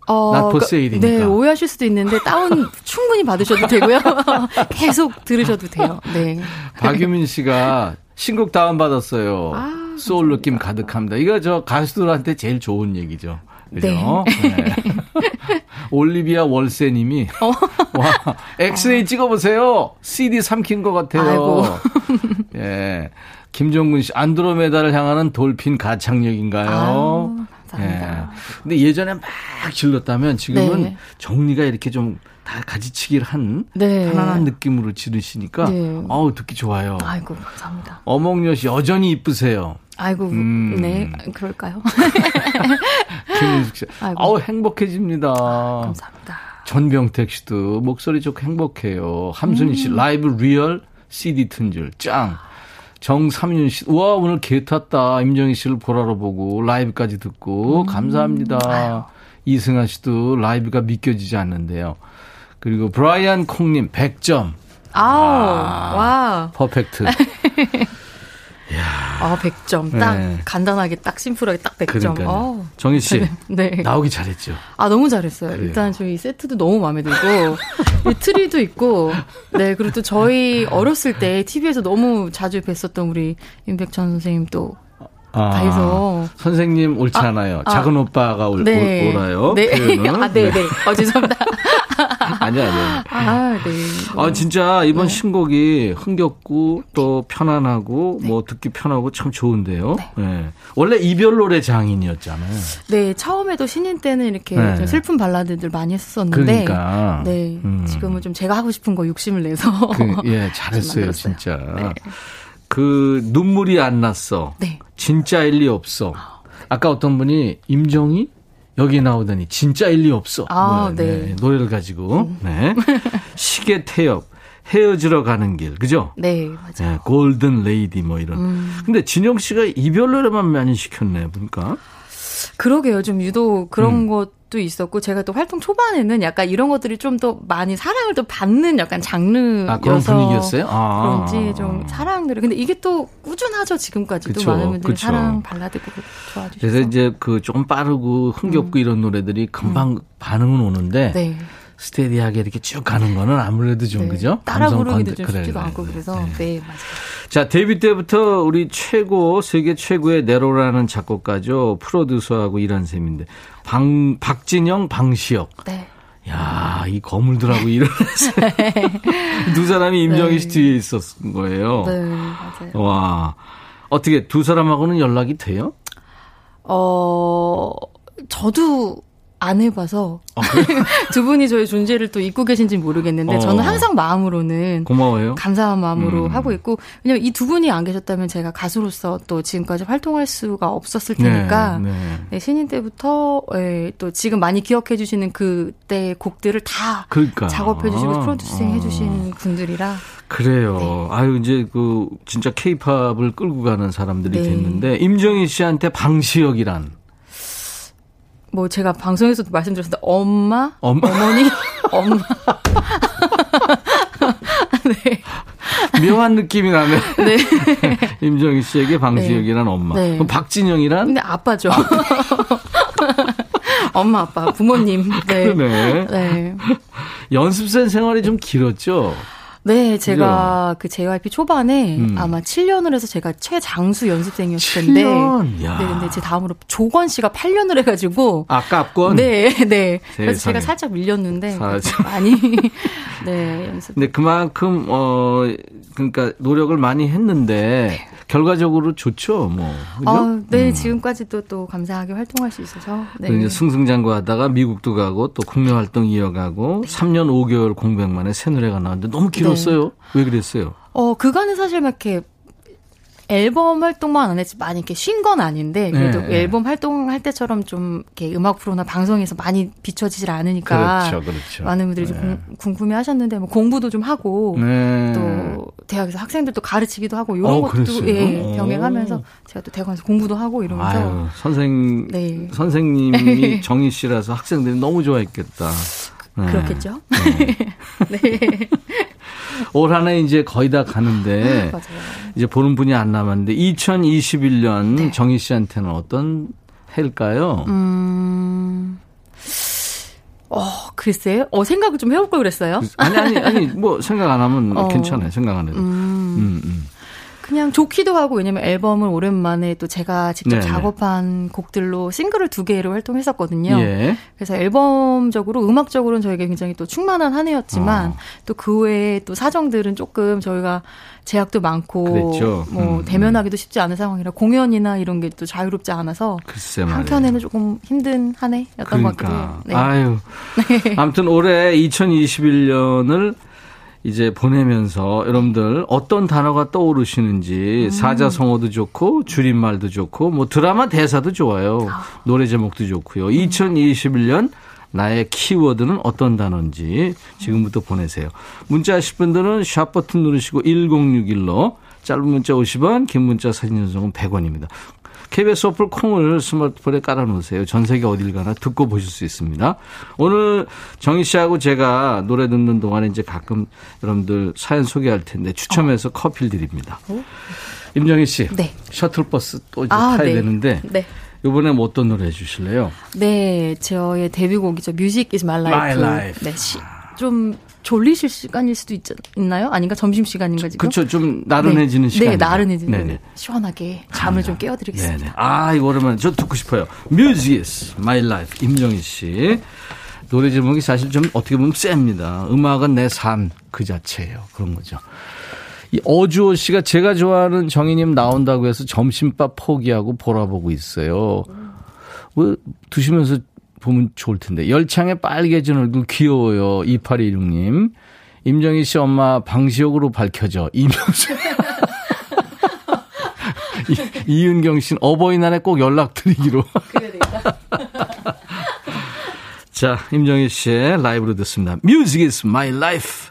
어, Not for 그- sale이니까. 네, 오해하실 수도 있는데 다운 충분히 받으셔도 되고요. 계속 들으셔도 돼요. 네. 박유민 씨가 신곡 다운 받았어요. 아, 소울 느낌 가득합니다. 이거 저 가수들한테 제일 좋은 얘기죠. 그죠? 네. 올리비아 월세님이 어. 와 엑스레이 찍어보세요. CD 삼킨 것 같아요. 예. 김종근 씨 안드로메다를 향하는 돌핀 가창력인가요? 아유, 감사합니다. 예. 근데 예전에 막 질렀다면 지금은 네. 정리가 이렇게 좀 다 가지치기를 한 네. 편안한 느낌으로 지르시니까 네. 어우 듣기 좋아요. 아이고, 감사합니다. 어몽여 씨 여전히 이쁘세요. 아이고, 음. 네, 그럴까요? 김은숙 씨. 아이고. 아우 행복해집니다. 감사합니다. 전병택 씨도 목소리 좋고 행복해요. 함순이 음. 씨 라이브 리얼 CD 튼줄 짱. 정삼윤 씨, 우와 오늘 계 탔다. 임정희 씨를 보라로 보고 라이브까지 음. 듣고 감사합니다. 이승아 씨도 라이브가 믿겨지지 않는데요. 그리고 브라이언 콩님 100점. 아우, 아. 와. 퍼펙트. 아, 100점. 딱 네. 간단하게 딱 심플하게 딱 100점. 그러니까요. 어. 정희 씨 네. 나오기 잘했죠. 아, 너무 잘했어요. 그래요. 일단 저희 세트도 너무 마음에 들고, 이 트리도 있고, 네, 그리고 또 저희 어렸을 때 TV에서 너무 자주 뵀었던 우리 임백천 선생님 또 아, 다 해서. 선생님 옳지 아, 않아요. 아. 작은 오빠가 올, 네. 올- 옳아요. 네. 아, 네, 네. 어, 죄송합니다. 아니야, 아니야. 아, 네. 아, 진짜 이번 네. 신곡이 흥겹고 또 편안하고 뭐 듣기 편하고 참 좋은데요. 네. 원래 이별 노래 장인이었잖아요. 네, 처음에도 신인 때는 이렇게 네. 좀 슬픈 발라드들 많이 했었는데. 그러니까. 네. 음. 지금은 좀 제가 하고 싶은 거 욕심을 내서. 그, 예, 잘했어요. 진짜. 네. 그 눈물이 안 났어. 네. 진짜일 리 없어. 아까 어떤 분이 임정희 여기 나오더니 진짜 일 리 없어. 아, 뭐, 네. 노래를 가지고. 네. 시계 태엽 헤어지러 가는 길. 그죠? 네, 맞아요. 네, Golden Lady 뭐 이런. 음. 근데 진영 씨가 이별 노래만 많이 시켰네, 보니까. 그러게요. 좀 유독 그런 음. 것 도 있었고 제가 또 활동 초반에는 약간 이런 것들이 좀 더 많이 사랑을 또 받는 약간 장르여서 아, 그런 분위기였어요? 아. 그런지 좀 사랑 노래. 근데 이게 또 꾸준하죠 지금까지도 그쵸, 많은 분들이 그쵸. 사랑 발라드곡 좋아해 주셔서. 그래서 이제 그 조금 빠르고 흥겹고 이런 노래들이 금방 반응은 오는데 음. 네. 스테디하게 이렇게 쭉 가는 거는 아무래도 좀 네. 그죠? 따라 부르기도 좀 쉽지도 그래, 않고 그래. 그래서 네. 네, 맞아요. 자, 데뷔 때부터 우리 최고, 세계 최고의 네로라는 작곡가죠. 프로듀서하고 일한 셈인데. 방, 박진영, 방시혁. 네. 야, 이 거물들하고 일어났어요. 두 사람이 임정희 씨 네. 뒤에 있었던 거예요. 네, 맞아요. 와. 어떻게 두 사람하고는 연락이 돼요? 어, 저도 안 해봐서 아, 두 분이 저의 존재를 또 잊고 계신지 모르겠는데 어. 저는 항상 마음으로는 고마워요. 감사한 마음으로 음. 하고 있고 왜냐면 이 두 분이 안 계셨다면 제가 가수로서 또 지금까지 활동할 수가 없었을 테니까 네, 네. 네, 신인 때부터 예, 또 지금 많이 기억해 주시는 그때 곡들을 다 그러니까. 작업해 주시고 아, 프로듀싱 해 아. 주신 분들이라 그래요. 네. 아유, 이제 그, 진짜 케이팝을 끌고 가는 사람들이 네. 됐는데, 임정희 씨한테 방시혁이란. 뭐 제가 방송에서도 말씀드렸는데 엄마, 엄마? 어머니, 엄마 묘한 느낌이 나네. 네. 임정희 씨에게 방시혁이란 엄마. 네. 그럼 박진영이란? 근데 아빠죠. 엄마, 아빠, 부모님. 네. 그러네. 네. 연습생 생활이 좀 길었죠? 네, 제가 그 JYP 초반에 음. 아마 7년을 해서 제가 최장수 연습생이었을 텐데. 7년? 야. 네, 근데 제 다음으로 조건 씨가 8년을 해가지고. 아깝건? 네, 네. 그래서 세상에. 제가 살짝 밀렸는데. 살짝. 많이. 네, 연습. 근데 그만큼, 어, 그러니까 노력을 많이 했는데, 결과적으로 좋죠, 뭐. 그죠? 아, 네, 음. 지금까지도 또 감사하게 활동할 수 있어서. 네. 이제 승승장구 하다가 미국도 가고 또 국내 활동 이어가고 3년 5개월 공백 만에 새 노래가 나왔는데 너무 길었어요. 왜 그랬어요? 어, 그간은 사실 막 이렇게 앨범 활동만 안 했지 많이 이렇게 쉰 건 아닌데 그래도 네, 네. 앨범 활동할 때처럼 좀 이렇게 음악 프로나 방송에서 많이 비춰지질 않으니까 그렇죠, 그렇죠. 많은 분들이 좀 네. 궁- 궁금해하셨는데 뭐 공부도 좀 하고 네. 또 대학에서 학생들도 가르치기도 하고 이런 어, 것도 그랬어요? 예, 오. 병행하면서 제가 또 대학원에서 공부도 하고 이러면서 아유, 선생, 네. 선생님이 정희 씨라서 학생들이 너무 좋아했겠다. 네. 그렇겠죠. 네. 올 한해 이제 거의 다 가는데 맞아요. 이제 보는 분이 안 남았는데 2021년 정희 씨한테는 어떤 해일까요? 음. 어, 글쎄요. 어, 생각을 좀 해볼 걸 그랬어요. 아니 아니 아니 뭐 생각 안 하면 어. 괜찮아요. 생각 안 해도. 음. 음, 음. 그냥 좋기도 하고 왜냐면 앨범을 오랜만에 또 제가 직접 네네. 작업한 곡들로 싱글을 두 개로 활동했었거든요. 예. 그래서 앨범적으로 음악적으로는 저에게 굉장히 또 충만한 한 해였지만 어. 또그 외에 또 사정들은 조금 저희가 제약도 많고 그랬죠. 뭐 음, 대면하기도 쉽지 않은 상황이라 공연이나 이런 게 또 자유롭지 않아서. 한편에는 조금 힘든 한 해였던 것 같기도 해요. 그러니까. 네. 아유. 아무튼 올해 2021년을 이제 보내면서 여러분들 어떤 단어가 떠오르시는지 음. 사자성어도 좋고 줄임말도 좋고 뭐 드라마 대사도 좋아요. 아. 노래 제목도 좋고요. 음. 2021년 나의 키워드는 어떤 단어인지 지금부터 보내세요. 문자 하실 분들은 샵 버튼 누르시고 1061로 짧은 문자 50원, 긴 문자 사진 전송은 100원입니다. KBS 어플 콩을 스마트폰에 깔아놓으세요. 전 세계 어딜 가나 듣고 보실 수 있습니다. 오늘 정희 씨하고 제가 노래 듣는 동안에 이제 가끔 여러분들 사연 소개할 텐데 추첨해서 커피를 드립니다. 임정희 씨, 네. 셔틀버스 또 이제 아, 타야 네. 되는데 네. 이번에 뭐 어떤 노래 해주실래요? 네, 저의 데뷔곡이죠. Is my life. My life. 네, 시, 좀 졸리실 시간일 수도 있, 있나요? 아닌가? 점심 시간인가 지금? 그렇죠. 좀 나른해지는 네, 시간. 네, 나른해지는 네네. 시원하게 잠을 좀 깨워드리겠습니다. 네네. 아, 이거 오랜만에 저 듣고 싶어요. Music is my life. 임정희 씨. 노래 제목이 사실 좀 어떻게 보면 셉니다. 음악은 내 삶 그 자체예요. 그런 거죠. 이 어주호 씨가 제가 좋아하는 정희님 나온다고 해서 점심밥 포기하고 보라보고 있어요. 뭐 드시면서 보면 좋을 텐데. 열창에 빨개진 얼굴 귀여워요. 2816님. 임정희 씨 엄마 방시혁으로 밝혀져. 이명수. 이- 이윤경 씨는 어버이날에 꼭 연락드리기로. 자, 임정희 씨의 라이브로 듣습니다. Music is my life.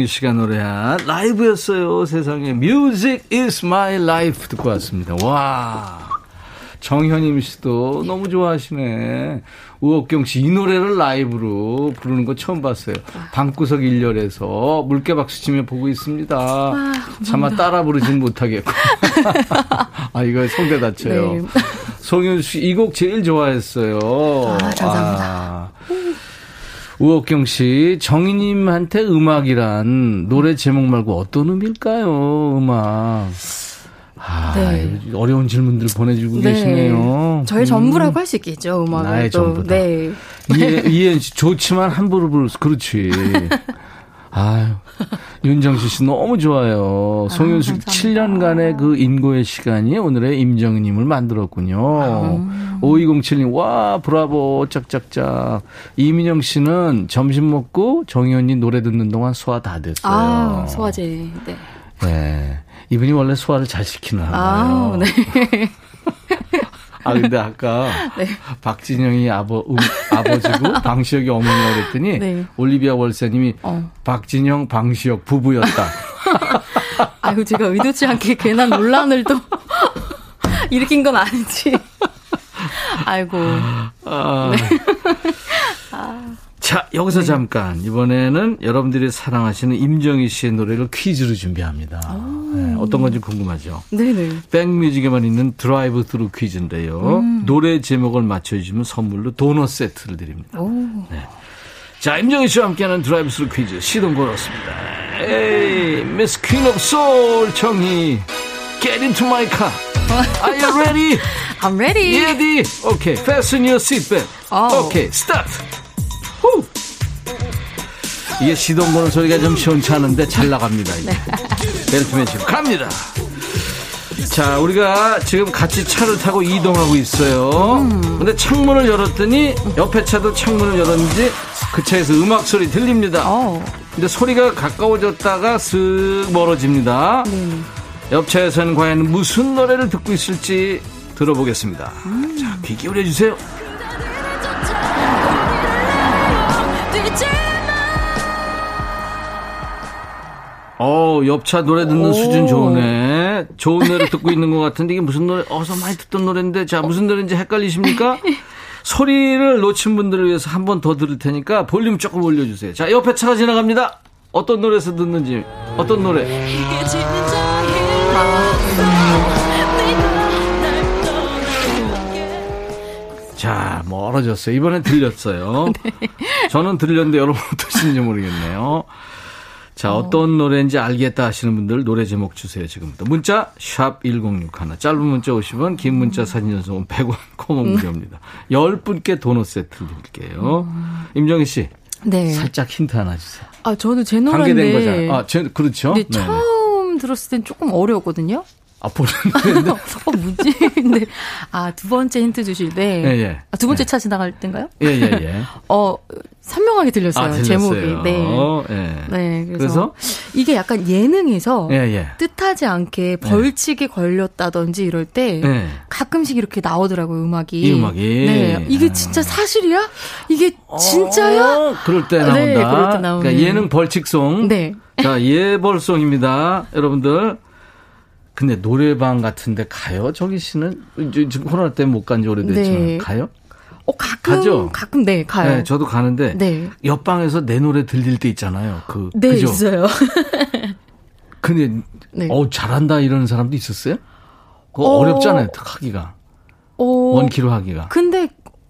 임종희 씨가 노래한 라이브였어요. 세상에 Music is my life 듣고 왔습니다. 와. 정현임 씨도 너무 좋아하시네. 우옥경 씨, 이 노래를 라이브로 부르는 거 처음 봤어요. 방구석 일렬에서 물개박수 치며 보고 있습니다. 차마 따라 부르진 못하겠고. 아, 이거 성대 다쳐요. 네. 송윤 씨, 이 곡 제일 좋아했어요. 아, 감사합니다. 아. 우옥경 씨, 정희님한테 음악이란 노래 제목 말고 어떤 의미일까요? 음악. 아, 네. 어려운 질문들 보내주고 네. 계시네요. 저의 전부라고 할수 있겠죠, 음악은. 나의 또. 전부다. 네. 이해, 이해, 좋지만 함부로 부를 수, 그렇지. 아유, 윤정수 씨 너무 좋아요. 송윤숙 감사합니다. 7년간의 그 인고의 시간이 오늘의 임정희님을 만들었군요. 5207님, 와, 브라보, 짝짝짝. 이민영 씨는 점심 먹고 정희 언니 노래 듣는 동안 소화 다 됐어요. 아, 소화제. 네. 네. 이분이 원래 소화를 잘 시키는 아, 거예요. 네. 아, 근데 아까 네. 박진영이 아버, 음, 아버지고 방시혁이 어머니라고 그랬더니 네. 올리비아 월세님이 어. 박진영, 방시혁 부부였다. 아이고, 제가 의도치 않게 괜한 논란을 또 일으킨 건 아니지. 아이고. 아. 네. 자, 여기서 잠깐. 이번에는 여러분들이 사랑하시는 임정희 씨의 노래를 퀴즈로 준비합니다. 네, 어떤 건지 궁금하죠? 네네. 백뮤직에만 있는 드라이브 스루 퀴즈인데요. 노래 제목을 맞춰주시면 선물로 도넛 세트를 드립니다. 오. 자, 임정희 씨와 함께하는 드라이브 스루 퀴즈 시동 걸었습니다. 에이, Miss Queen of Soul 정희. Get into my car. Are you ready? I'm ready. Ready? Okay, fasten your seatbelt. 어. Okay, start. 후. 이게 시동 거는 소리가 좀 시원찮은데 잘 나갑니다. 이게. 벨트 매치고 갑니다. 자, 우리가 지금 같이 차를 타고 이동하고 있어요. 근데 창문을 열었더니 옆에 차도 창문을 열었는지 그 차에서 음악 소리 들립니다. 어. 근데 소리가 가까워졌다가 슥 멀어집니다. 옆 차에서는 과연 무슨 노래를 듣고 있을지 들어보겠습니다. 자, 귀 기울여 주세요. 어, 옆차 노래 듣는 수준 좋으네. 좋은 노래 듣고 있는 것 같은데 이게 무슨 노래? 어서 많이 듣던 노래인데 자 무슨 노래인지 헷갈리십니까? 소리를 놓친 분들을 위해서 한 번 더 들을 테니까 볼륨 조금 올려주세요. 자 옆에 차가 지나갑니다. 어떤 노래에서 듣는지 어떤 노래? 자 멀어졌어요. 이번엔 들렸어요. 저는 들렸는데 여러분 어떠신지 모르겠네요. 자, 어떤 노래인지 알겠다 하시는 분들 노래 제목 주세요, 지금부터. 문자, 샵 1061. 짧은 문자 50원, 긴 문자 사진 연속은 100원, 코먼 무료입니다. 10분께 도넛 세트 드릴게요. 임정희 씨, 네. 살짝 힌트 하나 주세요. 아, 저도 제 관계된 노래인데. 거잖아요. 아, 제, 그렇죠? 네네. 처음 들었을 땐 조금 어려웠거든요. 아, 보는 노래인데. 어, 뭐지? 근데, 아, 두 번째 힌트 주실 때. 예, 예. 아, 두 번째 차 지나갈 땐가요? 예, 예, 예. 어, 선명하게 들렸어요. 아. 제목이. 네. 예. 네, 그래서, 그래서? 이게 약간 예능에서 예, 예. 뜻하지 않게 벌칙에 걸렸다든지 이럴 때 예. 가끔씩 이렇게 나오더라고요, 음악이. 이 음악이? 네. 이게 아. 진짜 사실이야? 이게 진짜야? 어, 그럴 때 나온다. 네, 그럴 때 나오는. 그러니까 예능 벌칙송. 네. 자, 예벌송입니다. 여러분들. 근데 노래방 같은데 가요? 저기 씨는 지금 코로나 때문에 못 간 지 오래됐지만 네. 가요? 어, 가끔, 가죠? 가끔, 네, 가요. 네, 저도 가는데 네. 옆방에서 내 노래 들릴 때 있잖아요. 그 네, 그죠? 있어요. 근데 네. 어 잘한다 이러는 사람도 있었어요? 그거 어. 어... 렵잖아요 하기가. 어, 원키로 하기가. 근데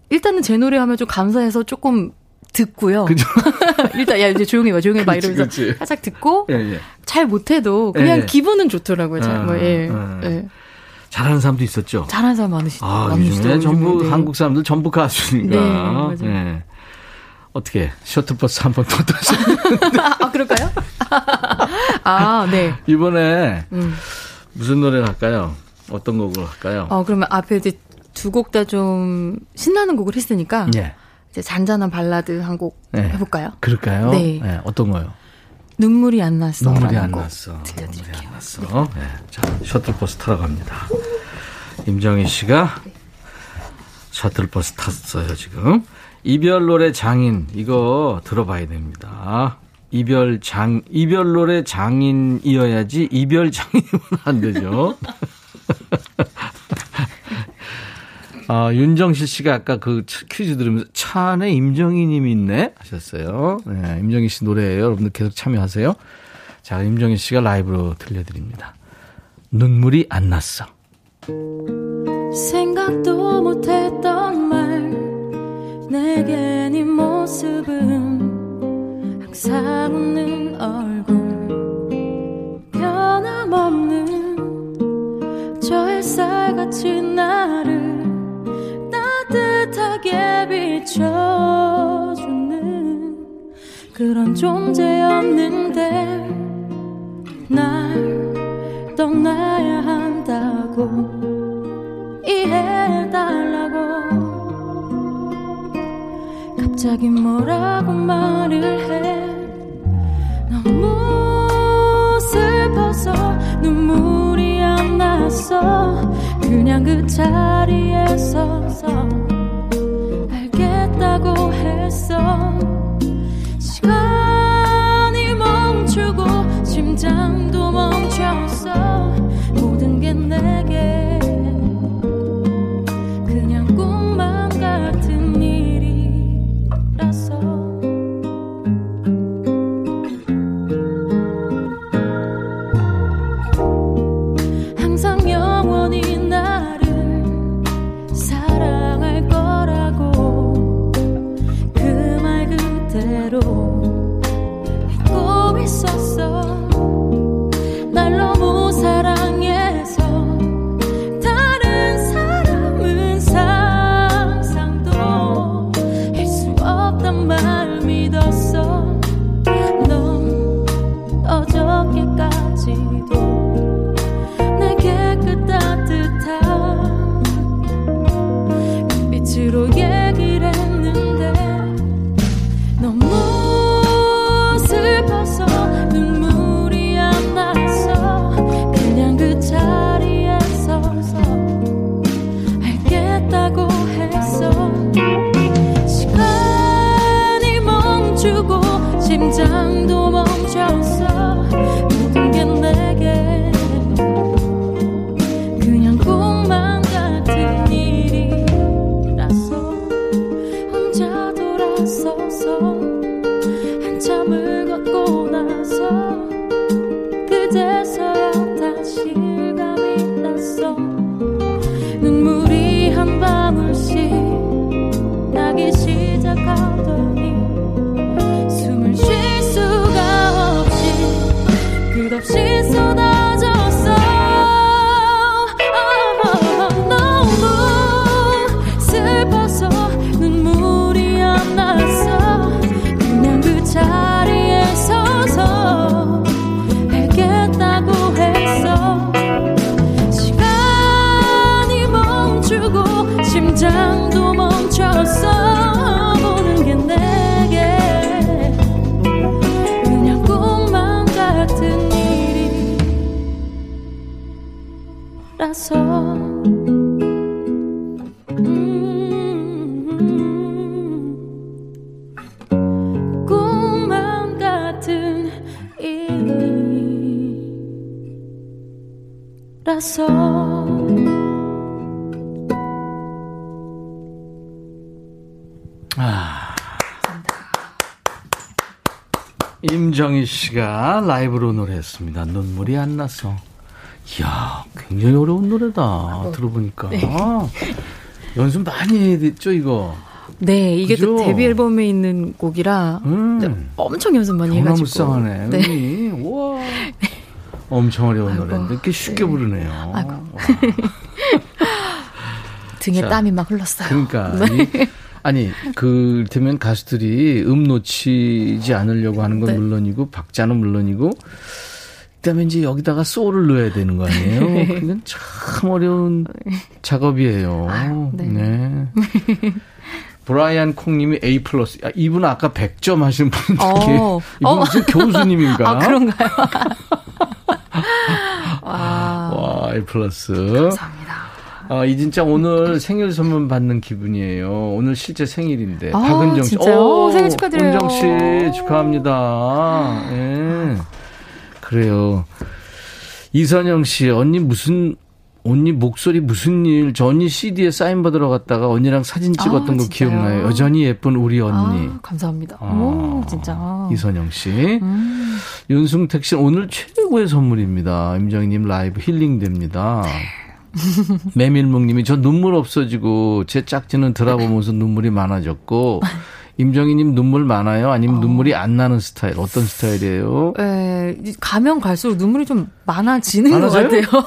일단은 제 노래 하면 좀 감사해서 조금 듣고요. 그죠? 일단 야 이제 조용히 봐, 조용히 봐 그렇지, 이러면서 그렇지. 살짝 듣고 예, 예. 잘 못해도 그냥 예, 예. 기분은 좋더라고요. 잘, 뭐, 아, 예, 아. 예. 잘하는 사람도 있었죠. 잘하는 사람 많으시, 아, 많으시죠. 요즘에 전부. 네. 한국 사람들 전부 가수니까. 네, 맞아요. 예. 어떻게 셔틀버스 한 번 더 타시 아 그럴까요? 아 네. 이번에 음. 무슨 노래 할까요? 어떤 곡을 할까요? 어 그러면 앞에 이제 두 곡 다 좀 신나는 곡을 했으니까 예. 이제 잔잔한 발라드 한곡 네. 해볼까요? 그럴까요? 네. 예, 어떤 거요? 눈물이 안 났어. 눈물이 안곡 났어. 눈물이 들려드릴게요. 안 났어. 예. 자, 셔틀버스 타러 갑니다. 임정희 씨가 셔틀버스 탔어요, 지금. 이별 노래 장인, 이거 들어봐야 됩니다. 이별 장, 이별 노래 장인이어야지 이별 장인이면 안 되죠. 아, 윤정실 씨가 아까 그 차- 퀴즈 들으면서 차 안에 임정희 님이 있네? 하셨어요. 네, 임정희 씨 노래예요. 여러분들 계속 참여하세요. 자, 임정희 씨가 라이브로 들려드립니다. 눈물이 안 났어. 생각도 못했던 말 내게 네 모습은 항상 웃는 얼굴 변함없는 비춰주는 그런 존재였는데 날 떠나야 한다고 이해해달라고. 갑자기 뭐라고 말을 해. 너무 슬퍼서 눈물이 안 났어 그냥 그 자리에 서서 알겠다고 했어. 시간이 멈추고 심장도 멈췄어. 모든 게 내게 일이라서 임정희 씨가 라이브로 노래했습니다. 눈물이 안 나서. 이야, 굉장히 어려운 노래다. 들어보니까. 네. 연습 많이 했죠, 이거. 네, 이게 또 그죠? 데뷔 앨범에 있는 곡이라 음. 엄청 연습 많이 해가지고. 경나무쌍하네. 네. 우와. 엄청 어려운 노래인데 이렇게 쉽게 부르네요. 아이고. 와. 등에 자, 땀이 막 흘렀어요. 그러니까 네. 이- 아니 그렇다면 가수들이 음 놓치지 않으려고 하는 건 네. 물론이고 박자는 물론이고 그다음에 이제 여기다가 소울을 넣어야 되는 거 아니에요? 네. 그건 참 어려운 작업이에요. 네. 네. 브라이언 콩님이 A 플러스. 아, 이분은 아까 100점 하신 분인데 어. 이분 어. 무슨 교수님인가? 아, 그런가요? 플러스. 감사합니다. 아, 이 진짜 오늘 생일 선물 받는 기분이에요. 오늘 실제 생일인데. 아, 박은정 씨. 진짜요? 오, 생일 축하드려요. 은정 씨 축하합니다. 예. 그래요. 이선영 씨, 언니 무슨 언니 목소리 무슨 일? 저 언니 CD에 사인 받으러 갔다가 언니랑 사진 찍었던 아, 거? 기억나요? 여전히 예쁜 우리 언니. 아, 감사합니다. 아, 오, 진짜. 이선영 씨. 음. 윤승택 씨 오늘 최고의 선물입니다. 임정희님 라이브 힐링됩니다. 네. 메밀묵님이 저 눈물 없어지고 제 짝지는 들어보면서 눈물이 많아졌고 임정희님 눈물 많아요? 아니면 눈물이 안 나는 스타일? 어떤 스타일이에요? 에, 이- 가면 갈수록 눈물이 좀 많아지는 많아져요? 것 같아요.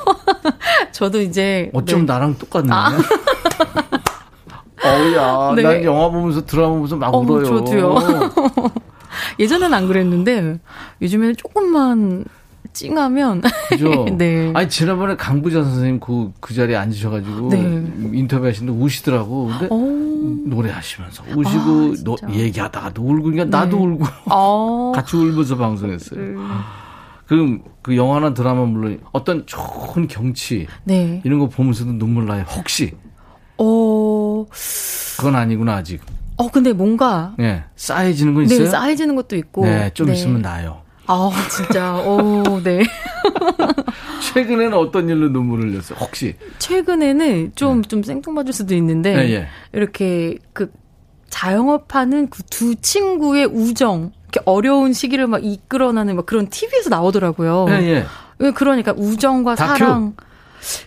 저도 이제 어쩜 네. 나랑 똑같네. 어우야, 네. 난 영화 보면서 드라마 보면서 막 어, 울어요. 저도요. 예전엔 안 그랬는데 요즘에는 조금만 찡하면 그죠? 네. 아니, 지난번에 강부자 선생님 그, 그 자리에 앉으셔가지고 네. 인터뷰하시는데 우시더라고. 근데 어. 노래하시면서 우시고 아, 노-. 얘기하다가도 울고 그러니까 나도 네. 울고 어. 같이 울면서 방송했어요. 음. 그럼 그 영화나 드라마 물론 어떤 좋은 경치 네. 이런 거 보면서도 눈물 나요. 혹시 어. 그건 아니구나 아직. 어 근데 뭔가 예, 쌓여지는 건 있어요. 네, 쌓여지는 것도 있고. 네, 좀 있으면 나요. 아, 진짜. 오, 네. 최근에는 어떤 일로 눈물을 흘렸어요? 혹시? 최근에는 좀, 좀 생뚱맞을 수도 있는데, 네. 예, 예. 이렇게 그 자영업하는 그 두 친구의 우정, 이렇게 어려운 시기를 막 이끌어나는 막 그런 TV에서 나오더라고요. 예, 예. 왜 그러니까 우정과 다큐? 사랑.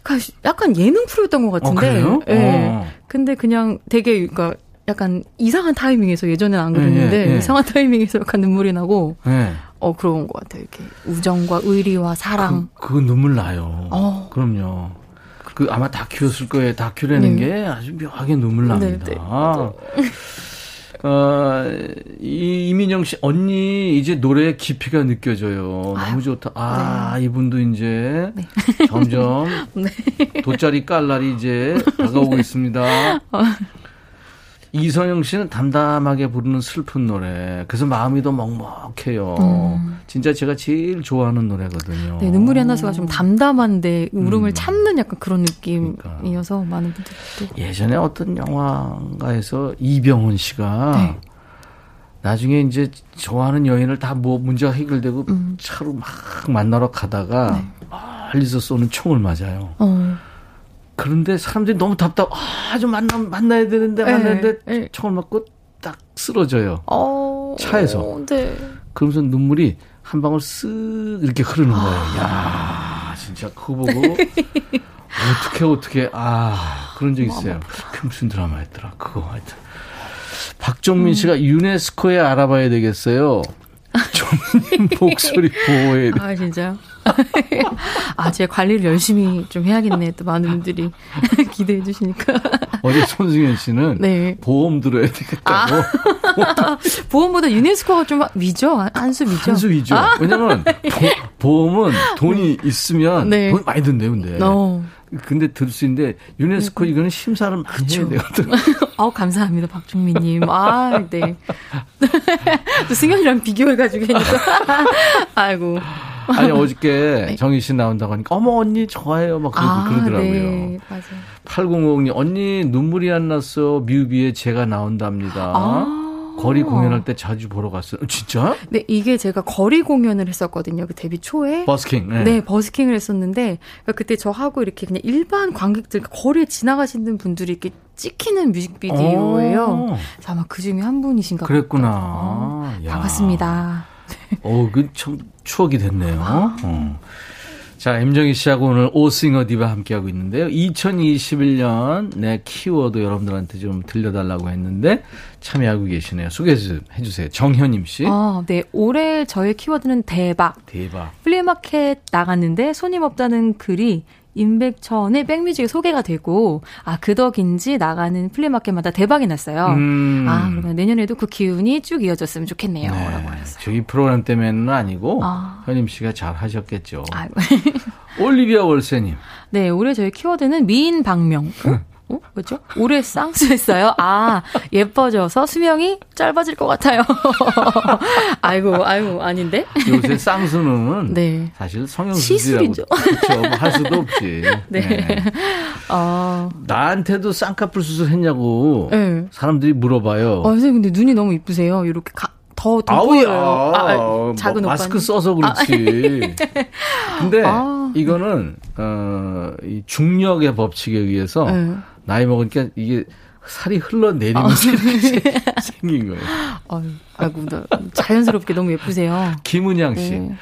그러니까 약간 예능 프로였던 것 어, 같은데. 그래요? 예. 어. 근데 그냥 되게 그러니까 약간 이상한 타이밍에서 예전엔 안 그랬는데 예, 예, 예. 이상한 타이밍에서 약간 눈물이 나고 예. 어 그런 것 같아요. 이렇게 우정과 의리와 사랑. 그, 그거 눈물 나요. 어. 그럼요. 그 아마 다큐였을 거예요. 다큐라는 네. 게 아주 묘하게 눈물 납니다. 네, 네. 어, 이 이민영 씨 언니 이제 노래의 깊이가 느껴져요. 너무 좋다. 아 이분도 이제 점점 돗자리 깔 날이 이제 다가오고 있습니다. 이선영 씨는 담담하게 부르는 슬픈 노래. 그래서 마음이 더 먹먹해요. 진짜 제가 제일 좋아하는 노래거든요. 네, 눈물이 안 나서가 좀 담담한데 울음을 음. 참는 약간 그런 그러니까. 느낌이어서 많은 분들이 또 예전에 어떤 영화가에서 이병헌 씨가 네. 나중에 이제 좋아하는 여인을 다 뭐 문제가 해결되고 음. 차로 막 만나러 가다가 멀리서 쏘는 총을 맞아요. 어. 그런데 사람들이 너무 답답. 아, 좀 만나 만나야 되는데 네, 만나는데 네. 총을 맞고 딱 쓰러져요. 어. 차에서. 네. 그러면서 눈물이 한 방울 쓱 이렇게 흐르는 거예요. 야, 진짜 그거 보고 어떻게 어떻게 아 그런 적 있어요. 그 무슨 드라마였더라. 그거 하여튼. 박종민 씨가 유네스코에 알아봐야 되겠어요. 종민 목소리 보호해. 아, 진짜. 아, 제 관리를 열심히 좀 해야겠네. 또 많은 분들이 기대해 주시니까. 어제 손승현 씨는 네. 보험 들어야 되겠다고 보험보다 유네스코가 좀 위죠? 한- 한수 위죠? 한수 위죠. 왜냐면 보, 험은 돈이 있으면 네. 돈 많이 든대요, 근데. 어. 근데 들 수 있는데 유네스코 이거는 심사를 많이 해야 되거든. 아우, 감사합니다, 박종민님. 아, 네. 또 승현이랑 비교해가지고 하니까. 아이고. 아니 어저께 정희 씨 나온다고 하니까 어머 언니 좋아해요 막 그러, 그러더라고요. 네, 맞아요. 8050님 언니 눈물이 안 났어 뮤비에 제가 나온답니다. 아. 거리 공연할 때 자주 보러 갔어요. 어, 진짜? 네, 이게 제가 거리 공연을 했었거든요. 그 데뷔 초에. 버스킹. 네. 네, 버스킹을 했었는데, 그러니까 그때 저하고 이렇게 그냥 일반 관객들, 그러니까 거리에 지나가시는 분들이 이렇게 찍히는 뮤직비디오예요. 어, 그래서 아마 그 중에 한 분이신가 그랬구나. 야. 반갑습니다. 어, 그 참 추억이 됐네요. 어. 자, 임정희 씨하고 오늘 오싱어 디바 함께하고 있는데요. 2021년 내 키워드 여러분들한테 좀 들려달라고 했는데 참여하고 계시네요. 소개해 주- 해주세요. 정현임 씨. 아, 네. 올해 저의 키워드는 대박. 대박. 플리마켓 나갔는데 손님 없다는 글이 임백천의 백뮤직에 소개가 되고, 아, 그 덕인지 나가는 플리마켓마다 대박이 났어요. 음. 아, 그러면 내년에도 그 기운이 쭉 이어졌으면 좋겠네요. 네. 라고 하셨어요. 저희 프로그램 때문에는 아니고 아. 현임 씨가 잘 하셨겠죠. 올리비아 월세님. 네, 올해 저희 키워드는 미인 박명. 어? 어? 뭐죠? 올해 쌍수했어요. 아, 예뻐져서 수명이 짧아질 것 같아요. 아이고, 아이고, 아닌데? 요새 쌍수는 네. 사실 성형수술이라고. 그렇죠. 뭐 할 수도 없지. 네. 아, 나한테도 쌍꺼풀 수술했냐고 네. 사람들이 물어봐요. 어, 선생님, 근데 눈이 너무 이쁘세요. 이렇게 가, 더 아우야, 돋보여요. 아, 아, 뭐 작은 오빠. 마스크 써서 그렇지. 근데 아. 이거는 어, 이 중력의 법칙에 의해서 네. 나이 먹으니까 이게 살이 흘러내리면서 이렇게 생긴 거예요. 아유, 아이고, 나 자연스럽게 너무 예쁘세요. 김은양 씨 네.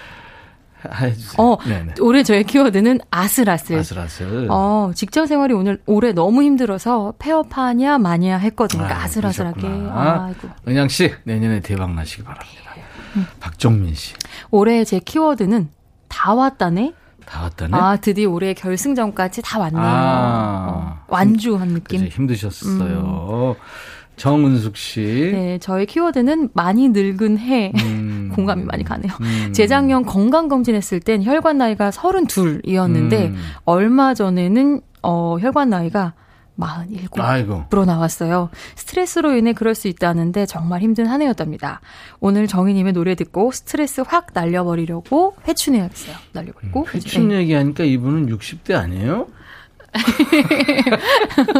해주세요. 어, 네네. 올해 저의 키워드는 아슬아슬. 아슬아슬. 어, 직장 생활이 오늘 올해 너무 힘들어서 폐업하냐 마냐 했거든요. 그러니까 아 슬아슬하게. 그러셨구나. 아이고. 은양 씨 내년에 대박 나시기 바랍니다. 박정민 씨 올해 제 키워드는 다 왔다네. 다 왔다네. 아, 드디어 올해 결승전까지 다 왔네요. 아. 어, 완주한 느낌. 그죠, 힘드셨어요. 정은숙 씨. 네, 저의 키워드는 많이 늙은 해. 음. 공감이 많이 가네요. 음. 재작년 건강검진했을 땐 혈관 나이가 32이었는데, 음. 얼마 전에는, 어, 혈관 나이가 47. 아이고. 으로 나왔어요. 스트레스로 인해 그럴 수 있다는데 정말 힘든 한 해였답니다. 오늘 정희님의 노래 듣고 스트레스 확 날려버리려고 회춘해야겠어요. 날려버리고. 회춘 네. 얘기하니까 이분은 60대 아니에요?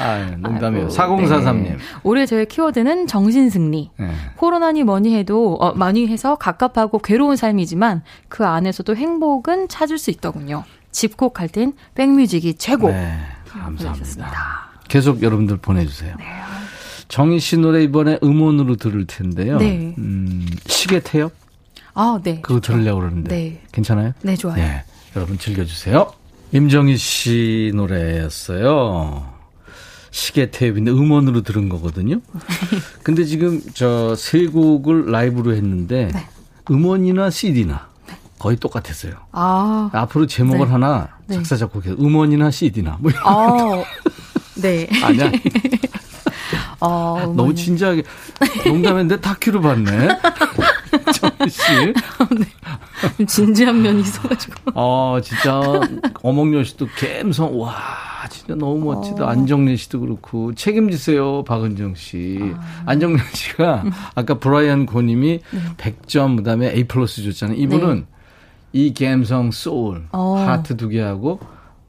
아, 농담이에요. 아이고, 4043님. 네. 올해 저의 키워드는 정신승리. 네. 코로나니 뭐니 해도 어, 많이 해서 갑갑하고 괴로운 삶이지만 그 안에서도 행복은 찾을 수 있더군요. 집콕 할 땐 백뮤직이 최고. 네, 감사합니다. 계속 여러분들 보내주세요. 정희 씨 노래 이번에 음원으로 들을 텐데요. 네. 음, 시계 태엽? 아, 네. 그거 들으려고 그러는데. 네. 괜찮아요? 네, 좋아요. 네. 여러분 즐겨주세요. 임정희 씨 노래였어요. 시계 태엽인데 음원으로 들은 거거든요. 근데 지금 저 세 곡을 라이브로 했는데 네. 음원이나 CD나 거의 똑같았어요. 아, 앞으로 제목을 네. 하나 네. 작사 작곡해서 음원이나 CD나 뭐 이런 아, 네. 아니야. 어, 너무 어머니. 진지하게 농담했는데 다큐로 봤네. 정희 씨. 좀 진지한 면이 있어가지고. 어, 진짜 어몽여 씨도 감성 와, 진짜 너무 어. 멋지다. 안정래 씨도 그렇고 책임지세요, 박은정 씨. 아. 안정래 씨가 아까 브라이언 고님이 네. 100점 그다음에 A 플러스 줬잖아요. 이분은 이 감성 소울 어. 하트 두 개하고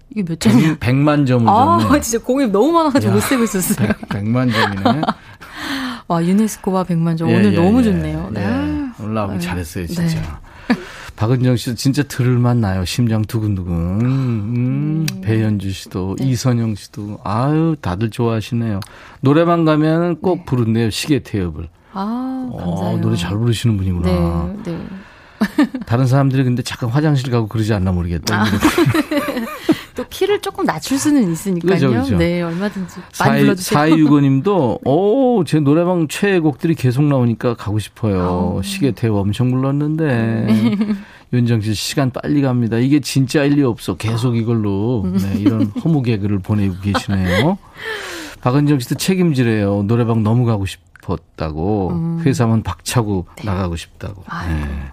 이게 몇 점이야? 100, 만 점을 아, 줬네. 진짜 공이 너무 많아가지고 야. 못 세고 있었어요. 100 만 점이네. 와, 유네스코와 100만 점. 예, 오늘 예, 너무 예. 좋네요. 네. 예. 오늘 나오기 아유, 잘했어요, 네. 진짜. 박은정 씨도 진짜 들을만 나요. 심장 두근두근. 음, 배현주 씨도, 네. 이선영 씨도, 아유, 다들 좋아하시네요. 노래방 가면 꼭 네. 부른대요, 시계 태엽을. 아, 어, 감사해요. 노래 잘 부르시는 분이구나. 네, 네. 다른 사람들이 근데 잠깐 화장실 가고 그러지 않나 모르겠다. 아. 또 키를 조금 낮출 수는 있으니까요. 그죠, 그죠. 네, 얼마든지 많이 불러주세요. 4265님도, 오, 제 노래방 최애곡들이 계속 나오니까 가고 싶어요. 시계 태엽 엄청 불렀는데. 네. 윤정 씨 시간 빨리 갑니다. 이게 진짜일 리 없어. 계속 이걸로 네, 이런 허무 개그를 보내고 계시네요. 박은정 씨도 책임지래요. 노래방 너무 가고 싶었다고. 회사만 박차고 나가고 싶다고. 네.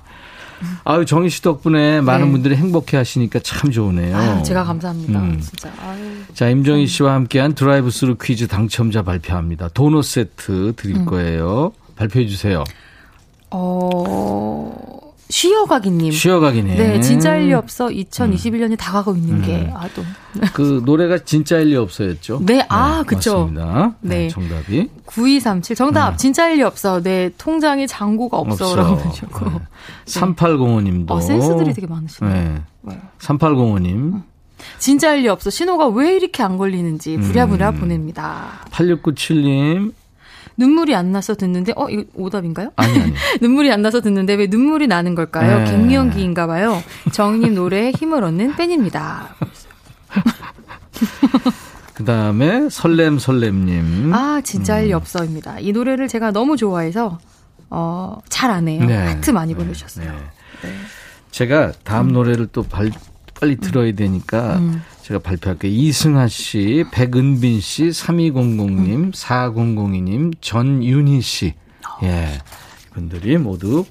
아유 정희 씨 덕분에 많은 네. 분들이 행복해 하시니까 참 좋으네요. 아유, 제가 감사합니다. 음. 진짜. 아유. 자, 임정희 씨와 함께한 드라이브 스루 퀴즈 당첨자 발표합니다. 도넛 세트 드릴 음. 거예요. 발표해 주세요. 어, 쉬어가기님. 쉬어가기네. 네, 진짜일 리 없어 2021년이 다가가고 있는 게, 아, 또. 그 노래가 진짜일 리 없어였죠. 네, 아, 그쵸. 맞습니다. 네. 네. 정답이 9237. 정답, 진짜일 리 없어. 내 통장에 잔고가 없어. 라고 하셨고. 네. 3805님도. 어, 센스들이 되게 많으시네요. 네. 네. 3805님. 진짜일 리 없어. 신호가 왜 이렇게 안 걸리는지 부랴부랴 보냅니다. 8697님. 눈물이 안 나서 듣는데, 어, 이거 오답인가요? 아니, 아니. 눈물이 안 나서 듣는데 왜 눈물이 나는 걸까요? 네. 갱년기인가 봐요. 정님 노래에 힘을 얻는 팬입니다. 그 다음에 설렘 설렘님. 아, 진짜일 리 없어입니다. 이 노래를 제가 너무 좋아해서, 어, 잘안 해요. 네. 하트 많이 보내주셨어요. 네. 제가 다음 노래를 또 발, 빨리 들어야 되니까 음. 제가 발표할게요. 이승하 씨, 백은빈 씨, 3200님, 음. 4002님, 전윤희 씨. 예. 이분들이 모두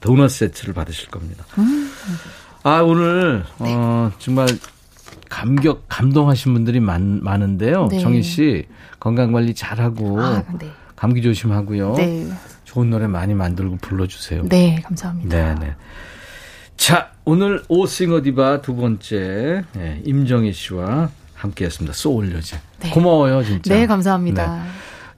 도넛 세트를 받으실 겁니다. 음. 아, 오늘, 네. 어, 정말 감격, 감동하신 분들이 많, 많은데요. 네. 정희 씨, 건강관리 잘하고, 아, 네. 감기 조심하고요. 네. 좋은 노래 많이 만들고 불러주세요. 네, 감사합니다. 네 네. 자, 오늘 오싱어 디바 두 번째, 예, 임정희 씨와 함께 했습니다. 소울 여제. 네. 고마워요, 진짜. 네, 감사합니다. 네.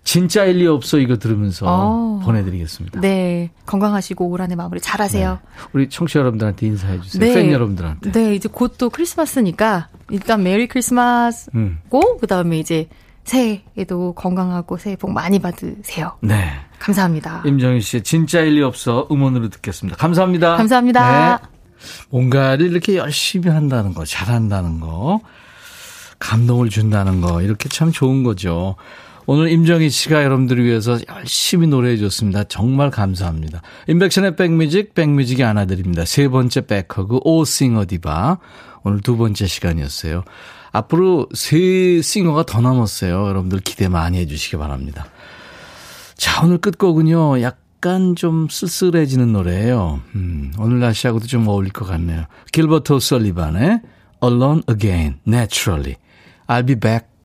진짜 일리 없어 이거 들으면서 어. 보내드리겠습니다. 네, 건강하시고 올 한해 마무리 잘 하세요. 우리 청취자 여러분들한테 인사해 주세요. 네. 팬 여러분들한테. 네, 이제 곧 또 크리스마스니까 일단 메리 크리스마스고 음. 그 다음에 이제 새해에도 건강하고 새해 복 많이 받으세요. 네. 감사합니다. 임정희 씨의 진짜 일리 없어 음원으로 듣겠습니다. 감사합니다. 감사합니다. 네. 뭔가를 이렇게 열심히 한다는 거, 잘한다는 거, 감동을 준다는 거, 이렇게 참 좋은 거죠. 오늘 임정희 씨가 여러분들을 위해서 열심히 노래해 줬습니다. 정말 감사합니다. 임백천의 백뮤직, 백뮤직이 안아드립니다. 세 번째 백허그, 오 싱어 디바. 오늘 두 번째 시간이었어요. 앞으로 세 싱어가 더 남았어요. 여러분들 기대 많이 해주시기 바랍니다. 자, 오늘 끝곡은요, 약간 좀 쓸쓸해지는 노래예요. 음, 오늘 날씨하고도 좀 어울릴 것 같네요. 길버트 설리반의 Alone Again, Naturally. I'll be back